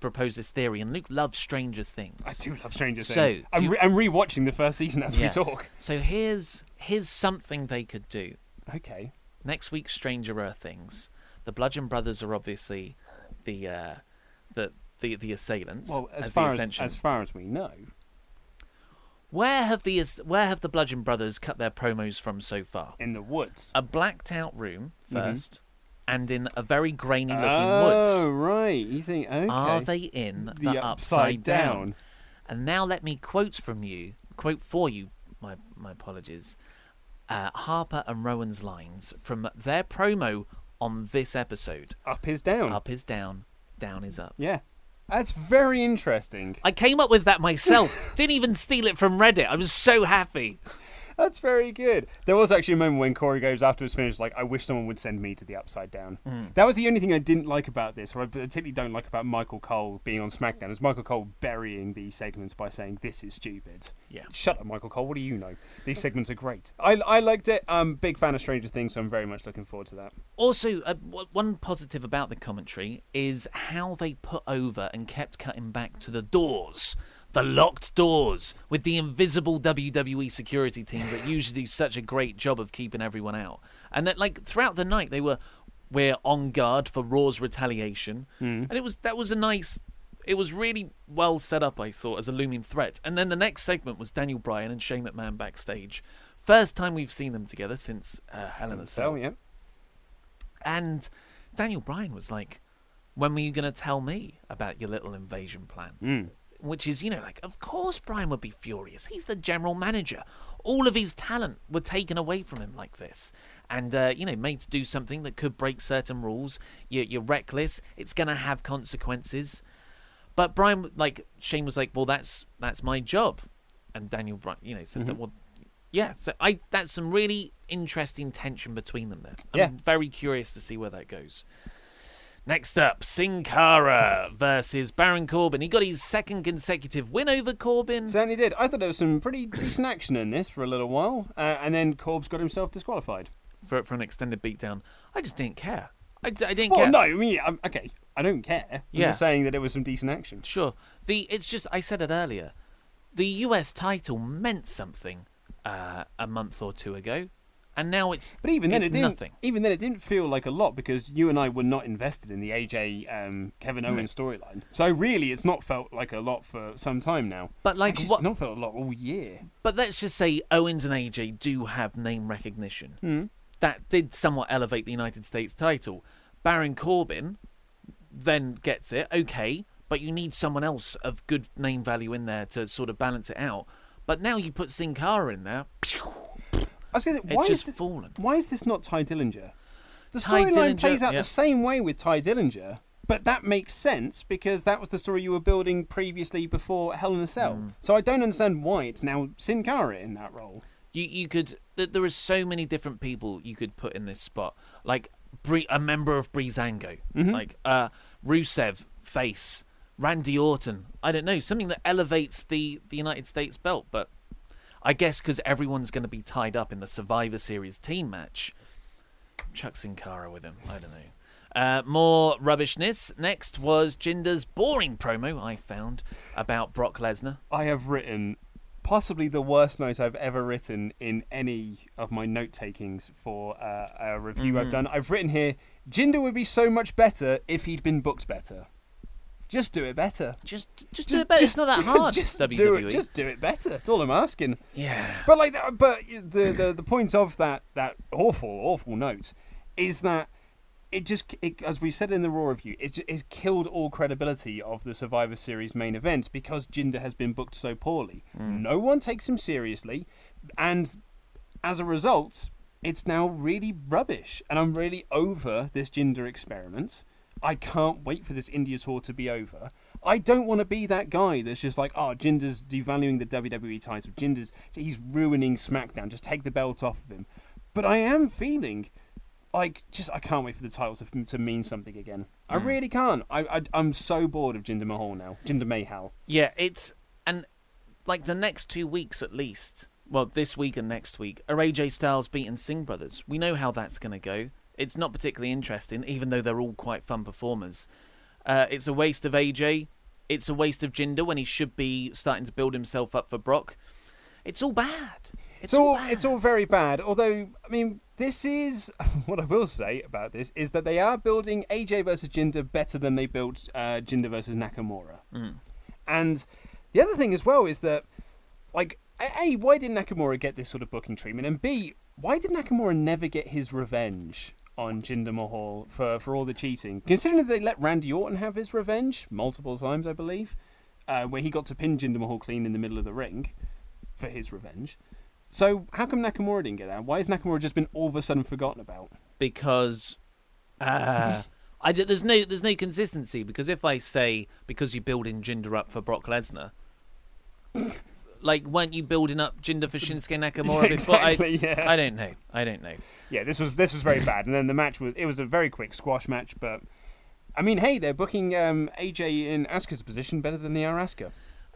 proposed this theory, and Luke loves Stranger Things. I do love Stranger So, Things. So I'm, re- I'm rewatching the first season as Yeah. we talk. So here's here's something they could do. Okay. Next week's Stranger Things. The Bludgeon Brothers are obviously the uh, the the the assailants. Well, as, as far the as, as far as we know, Where have the where have the Bludgeon Brothers cut their promos from so far? in the woods. A blacked out room Mm-hmm. 1st and in a very grainy looking oh, woods. Oh, right. You think okay? Are they in the, The upside, upside down? down. And now let me quote from you, quote for you. My my apologies. Uh, Harper and Rowan's lines from their promo on this episode. Up is down. Up is down, down is up. Yeah. That's very interesting. I came up with that myself. (laughs) Didn't even steal it from Reddit. I was so happy. That's very good. There was actually a moment when Corey goes after his finish, like, I wish someone would send me to the upside down. Mm. That was the only thing I didn't like about this, or I particularly don't like about Michael Cole being on SmackDown, is Michael Cole burying these segments by saying, This is stupid. Yeah. Shut up, Michael Cole. What do you know? These segments are great. I, I liked it. I'm a big fan of Stranger Things, so I'm very much looking forward to that. Also, uh, w- one positive about the commentary is how they put over and kept cutting back to the doors, the locked doors, with the invisible WWE security team that usually do such a great job of keeping everyone out. And that, like, throughout the night, they were, we're on guard for Raw's retaliation, and it was that was a nice. It was really well set up, I thought, as a looming threat. And then the next segment was Daniel Bryan and Shane McMahon backstage. First time we've seen them together since uh, Hell in a Cell. Yeah. And Daniel Bryan was like, when were you going to tell me about your little invasion plan? Mm. Which is, you know, like, of course Bryan would be furious. He's the general manager. All of his talent were taken away from him like this. And, uh, you know, made to do something that could break certain rules. You're, you're reckless. It's going to have consequences. But Bryan, like, Shane was like, well, that's that's my job. And Daniel Bryan, you know, said that, well, yeah. So I that's some really interesting tension between them there. I'm Yeah. very curious to see where that goes. Next up, Sin Cara versus Baron Corbin. He got his second consecutive win over Corbin. Certainly did. I thought there was some pretty decent action in this for a little while, uh, and then Corbs got himself disqualified. for, for an extended beatdown. I just didn't care. I, d- I didn't Well, care. no, I mean, I'm, okay, I don't care. I'm Yeah. just saying that it was some decent action. Sure. The it's just I said it earlier. The US title meant something uh, a month or two ago, and now it's But even then, it didn't. nothing. Even then, it didn't feel like a lot because you and I were not invested in the AJ um, Kevin Owens storyline. So really, it's not felt like a lot for some time now. But, like, Actually, it's what- not felt a lot all year. But let's just say Owens and AJ do have name recognition. Hmm. That did somewhat elevate the United States title. Baron Corbin then gets it, okay, but you need someone else of good name value in there to sort of balance it out. But now you put Sin Cara in there, I was gonna say, it's why just is thi- fallen. Why is this not Tye Dillinger? The storyline plays out yeah. the same way with Tye Dillinger, but that makes sense because that was the story you were building previously before Hell in a Cell. Mm. So I don't understand why it's now Sin Cara in that role. You you could th- there are so many different people you could put in this spot. Like Bree, a member of Breezango, Mm-hmm. like uh, Rusev, face Randy Orton. I don't know something that elevates the the United States belt, but I guess because everyone's going to be tied up in the Survivor Series team match, Chuck Sin Cara with him. I don't know. Uh, more rubbishness. Next was Jinder's boring promo I found about Brock Lesnar. I have written possibly the worst note I've ever written in any of my note takings for uh, a review Mm-hmm. I've done. I've written here Jinder would be so much better if he'd been booked better. Just do it better. Just just, do it better. it's not that (laughs) hard. Just WWE. do it. Just do it better. That's all I'm asking. yeah. But like, that, but the, the the point of that that awful awful note is that it just it, as we said in the raw review, it, it's killed all credibility of the Survivor Series main event because Jinder has been booked so poorly. Mm. No one takes him seriously, and as a result, it's now really rubbish. And I'm really over this Jinder experiment. I can't wait for this India tour to be over. I don't want to be that guy that's just like, oh, Jinder's devaluing the WWE title. Jinder's he's ruining SmackDown. Just take the belt off of him. But I am feeling like just I can't wait for the title to, to mean something again. I mm. really can't. I, I I'm so bored of Jinder Mahal now. Jinder Mahal. Yeah, it's and like the next two weeks at least. Well, this week and next week are AJ Styles beating Singh brothers. We know how that's going to go. It's not particularly interesting, even though they're all quite fun performers. Uh, it's a waste of AJ. It's a waste of Jinder when he should be starting to build himself up for Brock. It's all bad. It's, It's all it's all very bad. Although I mean, this is (laughs) what I will say about this is that they are building AJ versus Jinder better than they built uh, Jinder versus Nakamura. And the other thing as well is that, like, a, why did Nakamura get this sort of booking treatment, and b why did Nakamura never get his revenge on Jinder Mahal for for all the cheating? Considering that they let Randy Orton have his revenge multiple times, I believe, uh, where he got to pin Jinder Mahal clean in the middle of the ring for his revenge. So how come Nakamura didn't get that? Why has Nakamura just been all of a sudden forgotten about? because uh, (laughs) I there's no there's no consistency because if I say because you're building Jinder up for Brock Lesnar, like weren't you building up Jinder for Shinsuke (laughs) Nakamura before? exactly, I, yeah. I don't know. I don't know. Yeah, this was this was very bad, and then the match was it was a very quick squash match, but I mean, hey, they're booking um, AJ in Asuka's position better than they are Asuka.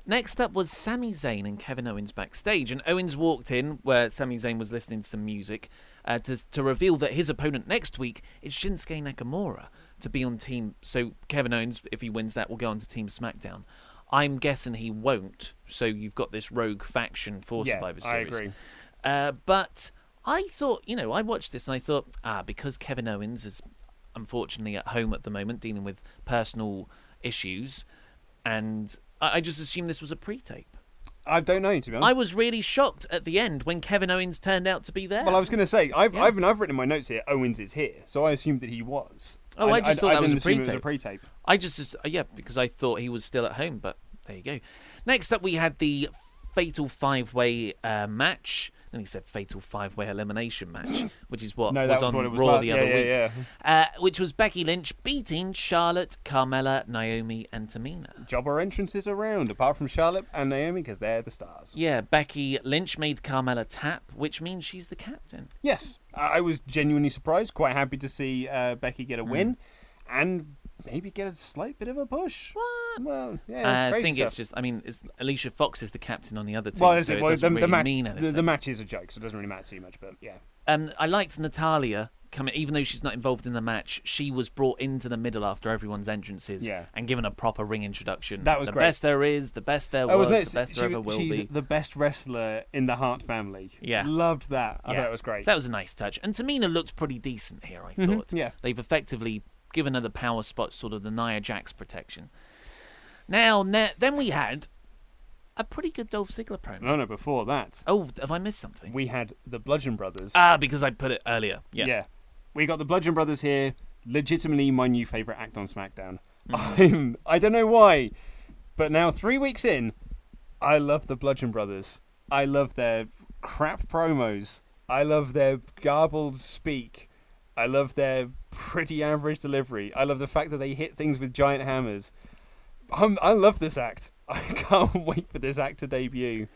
Next up was Sami Zayn and Kevin Owens backstage, and Owens walked in where Sami Zayn was listening to some music uh, to to reveal that his opponent next week is Shinsuke Nakamura to be on team. So Kevin Owens, if he wins that, will go on to Team SmackDown. I'm guessing he won't. So you've got this rogue faction for Yeah, Survivor I agree. Uh, but I thought, you know, I watched this and I thought, ah, because Kevin Owens is unfortunately at home at the moment dealing with personal issues, and I, I just assumed this was a pre-tape. I don't know to be honest. I was really shocked at the end when Kevin Owens turned out to be there. well, I was going to say I've, Yeah. I've I've written in my notes here. Owens is here, so I assumed that he was. Oh, I just thought that was a it was a pre-tape. pre-tape. I just, just uh, yeah, because I thought he was still at home, but there you go. Next up, we had the fatal five-way uh, match. Then he said fatal five-way elimination match, (clears throat) which is what No, was on was Raw like. the other yeah, week. yeah. Uh, which was Becky Lynch beating Charlotte, Carmella, Naomi, and Tamina. Jobber entrances around, apart from Charlotte and Naomi, because they're the stars. Yeah, Becky Lynch made Carmella tap, which means she's the captain. Yes, I I was genuinely surprised. Quite happy to see uh, Becky get a Hmm. win, and maybe get a slight bit of a push. What? Well, yeah, I crazy think it's just, I mean, it's, Alicia Fox is the captain on the other team, well, so it. it Well, doesn't the, really the, match, mean the, anything. the match is a joke, so it doesn't really matter too much. But yeah, Um, I liked Natalya coming, even though she's not involved in the match. She was brought into the middle after everyone's entrances Yeah. and given a proper ring introduction. That was the great. best there is, the best there Oh, was, the best She- there ever will she's be. the best wrestler in the Hart family. Yeah. loved that. I Yeah. thought it was great. So that was a nice touch. And Tamina looked pretty decent here, I thought. Mm-hmm. yeah. They've effectively given her the power spot, sort of the Nia Jax protection. Now, then we had a pretty good Dolph Ziggler promo. no, no. Before that, Oh, have I missed something? we had the Bludgeon Brothers. Ah, because I put it earlier. Yeah. we got the Bludgeon Brothers here. Legitimately, my new favorite act on SmackDown. Mm-hmm. I'm, I don't know why, but now three weeks in, I love the Bludgeon Brothers. I love their crap promos. I love their garbled speak. I love their pretty average delivery. I love the fact that they hit things with giant hammers. I'm, I love this act. (laughs) I can't wait for this act to debut.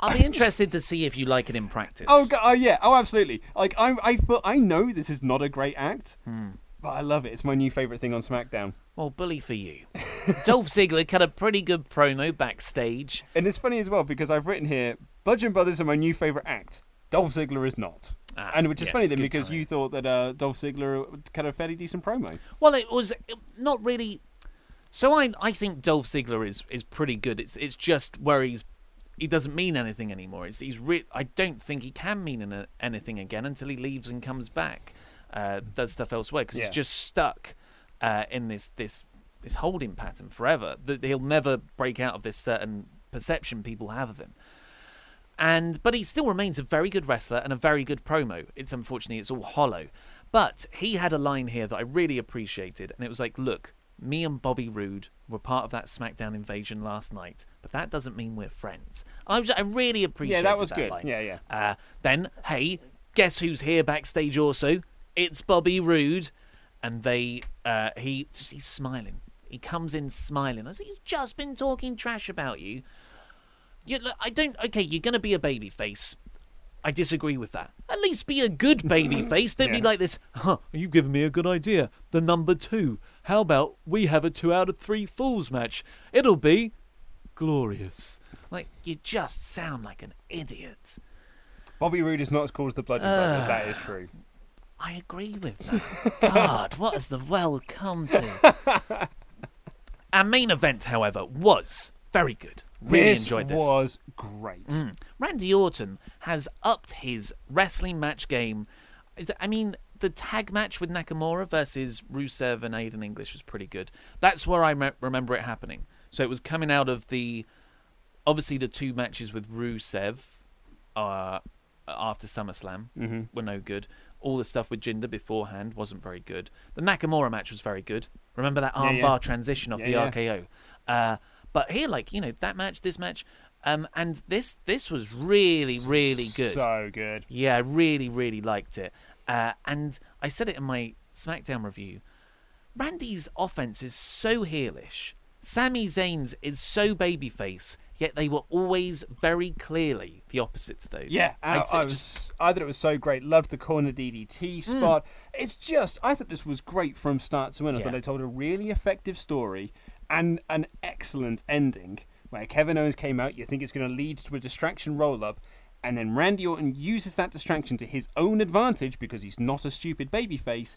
I'll be interested to see if you like it in practice. Oh, oh yeah, oh absolutely. Like I, I, feel, I know this is not a great act, hmm. but I love it. It's my new favorite thing on SmackDown. Well, bully for you. (laughs) Dolph Ziggler cut a pretty good promo backstage. And it's funny as well because I've written here, Bludgeon Brothers are my new favorite act. Dolph Ziggler is not. Ah, and which is yes, funny then because timing. you thought that uh, Dolph Ziggler cut a fairly decent promo. Well, it was not really. So I I think Dolph Ziggler is is pretty good. It's it's just where he's he doesn't mean anything anymore. It's, he's re- I don't think he can mean an- anything again until he leaves and comes back, uh, does stuff elsewhere because Yeah. he's just stuck uh, in this this this holding pattern forever. That he'll never break out of this certain perception people have of him. And but he still remains a very good wrestler and a very good promo. It's unfortunately it's all hollow. But he had a line here that I really appreciated, and it was like, "Look, me and Bobby Roode were part of that SmackDown invasion last night, but that doesn't mean we're friends." I was, I really appreciated that was good. line. Yeah, yeah. Uh, then, hey, guess who's here backstage? Also, it's Bobby Roode, and they, uh, he just he's smiling. He comes in smiling. I was like, he's just been talking trash about you. You, I don't. Okay, you're gonna be a baby face. I disagree with that. At least be a good baby (laughs) face. Don't be like this. Huh, you've given me a good idea. The number two. How about we have a two out of three falls match? It'll be glorious. Like you just sound like an idiot. Bobby Roode is not as cool as the Bludgeon Brothers. That is true. I agree with that. God, what has the world come to? (laughs) Our main event, however, was very good. Really this enjoyed this. was great. Mm. Randy Orton has upped his wrestling match game. I mean, the tag match with Nakamura versus Rusev and Aiden English was pretty good. That's where I me- remember it happening. So it was coming out of the, obviously the two matches with Rusev, uh, after SummerSlam Mm-hmm. were no good. All the stuff with Jinder beforehand wasn't very good. The Nakamura match was very good. Remember that armbar yeah. transition off Yeah, the yeah. RKO. Uh, but here, like you know, that match, this match, um, and this this was really really good. So good. Yeah, I really really liked it. Uh, and I said it in my SmackDown review. Randy's offense is so heelish. Sami Zayn's is so babyface, yet they were always very clearly the opposite to those. Yeah, I, I, just- was. I thought it was so great. Loved the corner DDT spot. It's just. I thought this was great from start to end. I Yeah. thought they told a really effective story and an excellent ending. Where Kevin Owens came out, you think it's going to lead to a distraction roll up, and then Randy Orton uses that distraction to his own advantage because he's not a stupid babyface.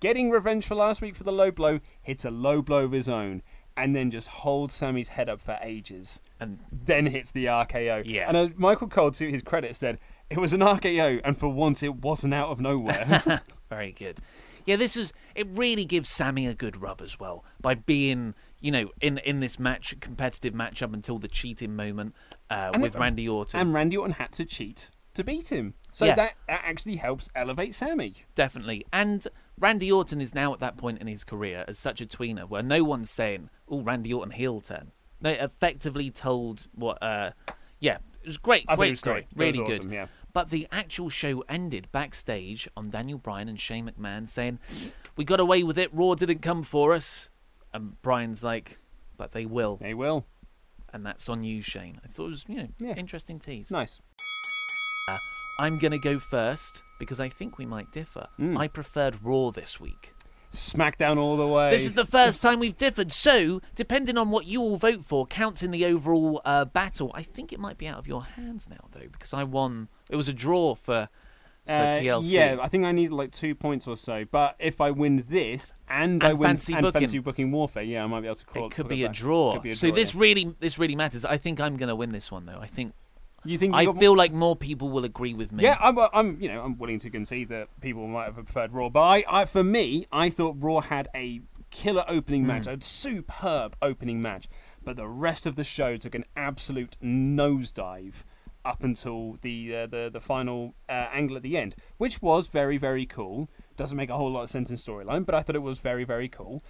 Getting revenge for last week for the low blow, hits a low blow of his own, and then just holds Sami's head up for ages and then hits the RKO. Yeah. And uh, Michael Cole, to his credit, said it was an RKO, and for once it wasn't out of nowhere. (laughs) Very good. Yeah, this is it. Really gives Sammy a good rub as well by being, you know, in in this match, competitive match up until the cheating moment uh, with it- Randy Orton. and Randy Orton had to cheat to beat him. So Yeah. that, that actually helps elevate Sami. Definitely. And Randy Orton is now at that point in his career as such a tweener where no one's saying, "Oh, Randy Orton heel turn." They effectively told what. uh Yeah, it was great. I great was story. great. Really good. awesome, yeah. But the actual show ended backstage on Daniel Bryan and Shane McMahon saying, "We got away with it. Raw didn't come for us." And Bryan's like, "But they will." They will. and that's on you, Shane. I thought it was, you know, Yeah. interesting tease. Nice. Uh, I'm going to go first because I think we might differ. Mm. I preferred Raw this week. Smackdown all the way. This is the first time we've differed, so depending on what you all vote for, counts in the overall uh, battle. I think it might be out of your hands now, though, because I won. It was a draw for for Uh, TLC. Yeah, I think I need like two points or so. But if I win this and, I win fancy and booking. fancy booking warfare, yeah, I might be able to call it could be a draw. Could be a so this yeah. really this really matters. I think I'm going to win this one, though. I think You think I you feel like more people will agree with me. Yeah, I'm, I'm, you know, I'm willing to concede that people might have preferred Raw, but I, I for me, I thought Raw had a killer opening match, Hmm. a superb opening match, but the rest of the show took an absolute nosedive up until the uh, the the final uh, angle at the end, which was very very cool. Doesn't make a whole lot of sense in storyline, but I thought it was very very cool.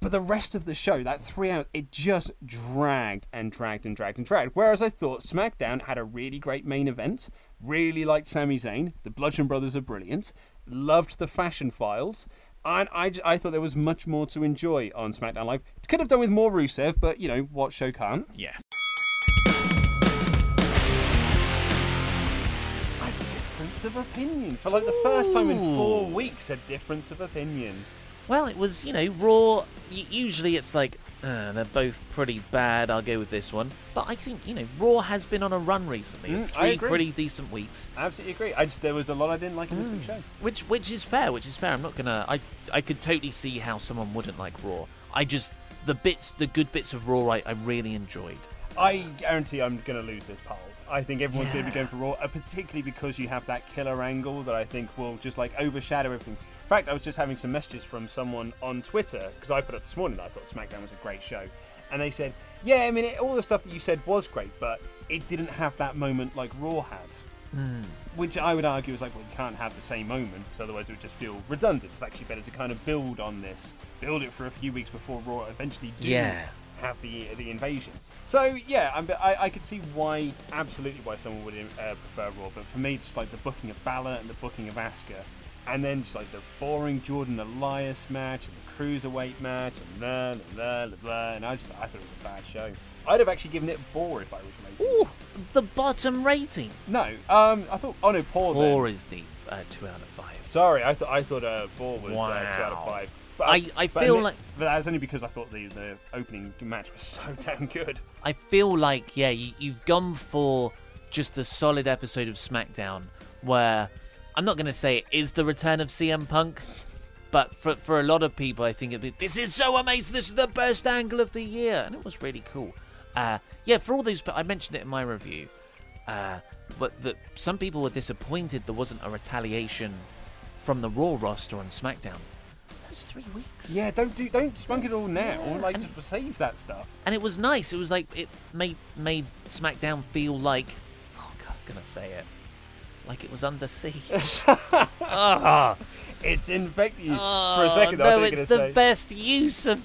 But the rest of the show, that three hours, it just dragged and dragged and dragged and dragged. Whereas I thought SmackDown had a really great main event, really liked Sami Zayn. The Bludgeon Brothers are brilliant. Loved the Fashion Files. And I, I thought there was much more to enjoy on SmackDown Live. Could have done with more Rusev, but you know what show can't. Yes. Difference of opinion for like the first time in four weeks. A difference of opinion. Well, it was, you know, Raw. Usually it's like, uh, they're both pretty bad. I'll go with this one. But I think, you know, Raw has been on a run recently. Mm, three pretty decent weeks. I Absolutely agree. I just there was a lot I didn't like in this week's show. Which which is fair, which is fair. I'm not gonna. I I could totally see how someone wouldn't like Raw. I just the bits, the good bits of Raw, I, I really enjoyed. I guarantee I'm going to lose this poll. I think everyone's going to be going for Raw, uh, particularly because you have that killer angle that I think will just like overshadow everything. In fact, I was just having some messages from someone on Twitter because I put up this morning that I thought SmackDown was a great show, and they said, "Yeah, I mean, it, all the stuff that you said was great, but it didn't have that moment like Raw had." Which I would argue is like, well, you can't have the same moment, because otherwise it would just feel redundant. It's actually better to kind of build on this, build it for a few weeks before Raw eventually do Yeah. Have the the invasion. So yeah, I'm, I I could see why absolutely why someone would uh, prefer Raw, but for me, just like the booking of Balor and the booking of Asuka, and then just like the boring Jordan Elias match and the cruiserweight match and blah blah blah blah, and I just I thought it was a bad show. I'd have actually given it bore if I was rating Ooh, it. the bottom rating. No, um, I thought oh no. Four then. is the uh, two out of five. Sorry, I thought I thought uh, ball was uh, two out of five. But I- I but feel like- but that was only because I thought the the opening match was (laughs) so damn good. I feel like yeah, you, you've gone for just a solid episode of SmackDown where I'm not going to say it is the return of CM Punk, but for for a lot of people, I think it'd be this is so amazing. This is the best angle of the year, and it was really cool. Uh, yeah, for all those, but I mentioned it in my review. Uh, but that some people were disappointed there wasn't a retaliation from the Raw roster on SmackDown. That's three weeks. Yeah, don't do don't spunk it all now. Yeah, Like and- just save that stuff. and it was nice. It was like it made made SmackDown feel like oh god, I'm gonna say it like it was under siege. (laughs) Ah, It's infected you oh, for a second. I no, thought you were it's the say- best use of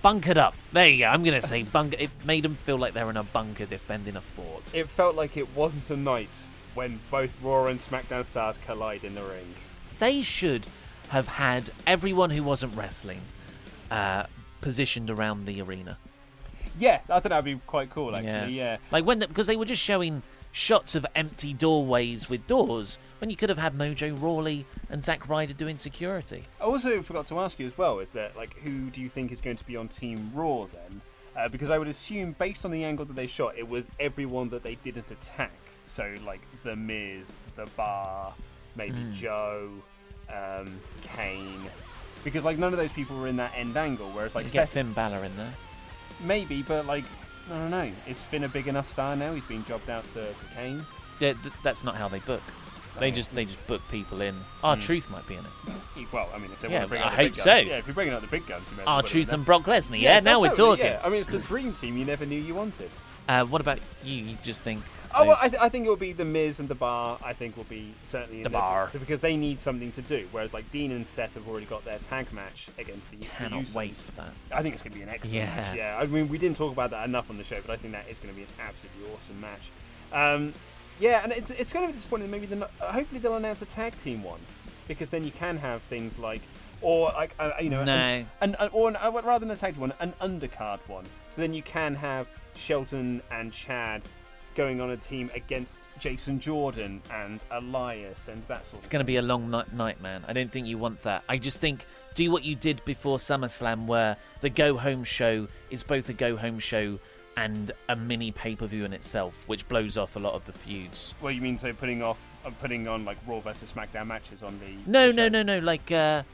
bunkered up. There you go. I'm gonna say bunker. It made them feel like they're in a bunker defending a fort. It felt like it wasn't a night when both Raw and SmackDown stars collide in the ring. They should have had everyone who wasn't wrestling uh, positioned around the arena. Yeah, I think that'd be quite cool. Actually, yeah. Like when because they were just showing shots of empty doorways with doors when you could have had Mojo Rawley and Zack Ryder doing security. I also forgot to ask you as well. Is that like who do you think is going to be on Team Raw then? Uh, because I would assume, based on the angle that they shot, it was everyone that they didn't attack. So like the Miz, the Bar, maybe Hmm. Joe, um, Kane. Because like none of those people were in that end angle. Whereas like Like get Seth, Finn Balor in there. maybe, but like I don't know. Is Finn a big enough star now? He's been jobbed out to, to Kane. Yeah, th- that's not how they book. They just they just book people in. Our Hmm. Truth might be in it. Well, I mean, if they Yeah, want to bring I out the hope big guns, so. yeah. If you're bringing out the big guns, you Our put him in Truth and Brock Lesnar. Yeah, now we're talking. yeah. I mean, it's the dream team you never knew you wanted. Uh, what about you? You just think? Oh, well, I, th- I think it will be the Miz and the Bar. I think will be certainly in The there Bar. because they need something to do. Whereas like Dean and Seth have already got their tag match against the the cannot Usos. wait for that. I think it's going to be an excellent Yeah. match. Yeah, I mean, we didn't talk about that enough on the show, but I think that is going to be an absolutely awesome match. Um, yeah, and it's it's kind of disappointing. Maybe not, uh, hopefully they'll announce a tag team one because then you can have things like. Or like uh, you know, No. an, an, an- or an, uh, rather than a tag team one, an undercard one. So then you can have Shelton and Chad going on a team against Jason Jordan and Elias and that sort It's going to be a long night, night, man. I don't think you want that. I just think do what you did before SummerSlam, where the go home show is both a go home show and a mini pay per view in itself, which blows off a lot of the feuds. Well, you mean so putting off, uh, putting on like Raw versus SmackDown matches on the? No, the no, no, no. Like, uh,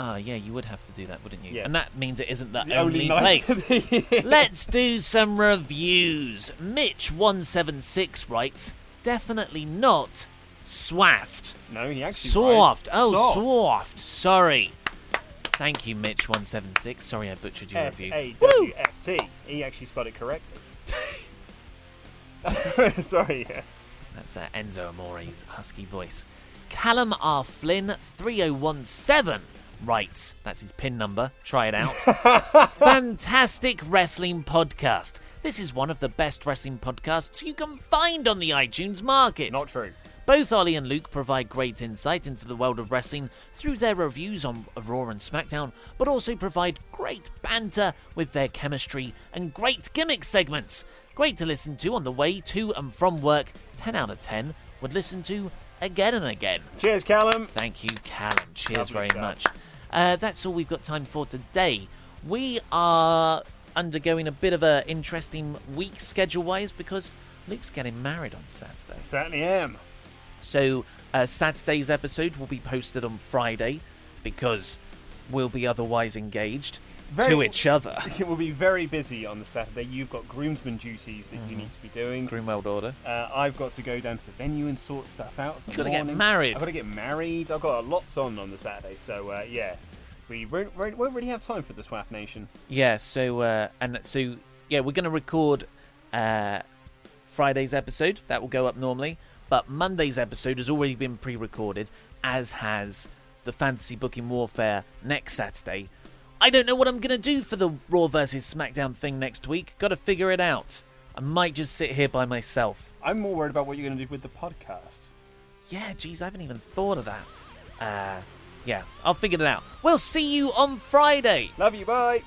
ah, yeah, you would have to do that, wouldn't you? Yeah. And that means it isn't the, The only, night place. of the year. Let's do some reviews. Mitch176 writes, definitely not Swaft. No, he actually writes Oh, soft. soft. Sorry. Thank you, Mitch176. Sorry I butchered your S review. A W F T. He actually spelled it correctly. (laughs) Sorry. yeah. That's uh, Enzo Amore's husky voice. Callum R. Flynn 3017 writes, that's his pin number, try it out. (laughs) Fantastic wrestling podcast. This is one of the best wrestling podcasts you can find on the iTunes market. Not true. Both Ollie and Luke provide great insight into the world of wrestling through their reviews on Raw and SmackDown, but also provide great banter with their chemistry and great gimmick segments. Great to listen to on the way to and from work. 10 out of 10 would listen to again and again. Cheers, Callum. Thank you, Callum. Cheers Lovely very much. Uh, that's all we've got time for today. We are undergoing a bit of a interesting week schedule wise because Luke's getting married on Saturday. Certainly am. So uh, Saturday's episode will be posted on Friday because we'll be otherwise engaged to each other. (laughs) It will be very busy on the Saturday. You've got groomsmen duties that Mm-hmm. you need to be doing. Greenwald order. Uh, I've got to go down to the venue and sort stuff out. for You the gotta get married. I've got to get married. I've got lots on on the Saturday, so uh, yeah, we re- won't really have time for the SWAF Nation. Yeah. So uh, and so yeah, we're going to record uh, Friday's episode. That will go up normally, but Monday's episode has already been pre-recorded, as has the Fantasy Booking Warfare next Saturday. I don't know what I'm going to do for the Raw versus SmackDown thing next week. Got to figure it out. I might just sit here by myself. I'm more worried about what you're going to do with the podcast. Yeah, geez, I haven't even thought of that. Uh, yeah, I'll figure it out. We'll see you on Friday. Love you. Bye.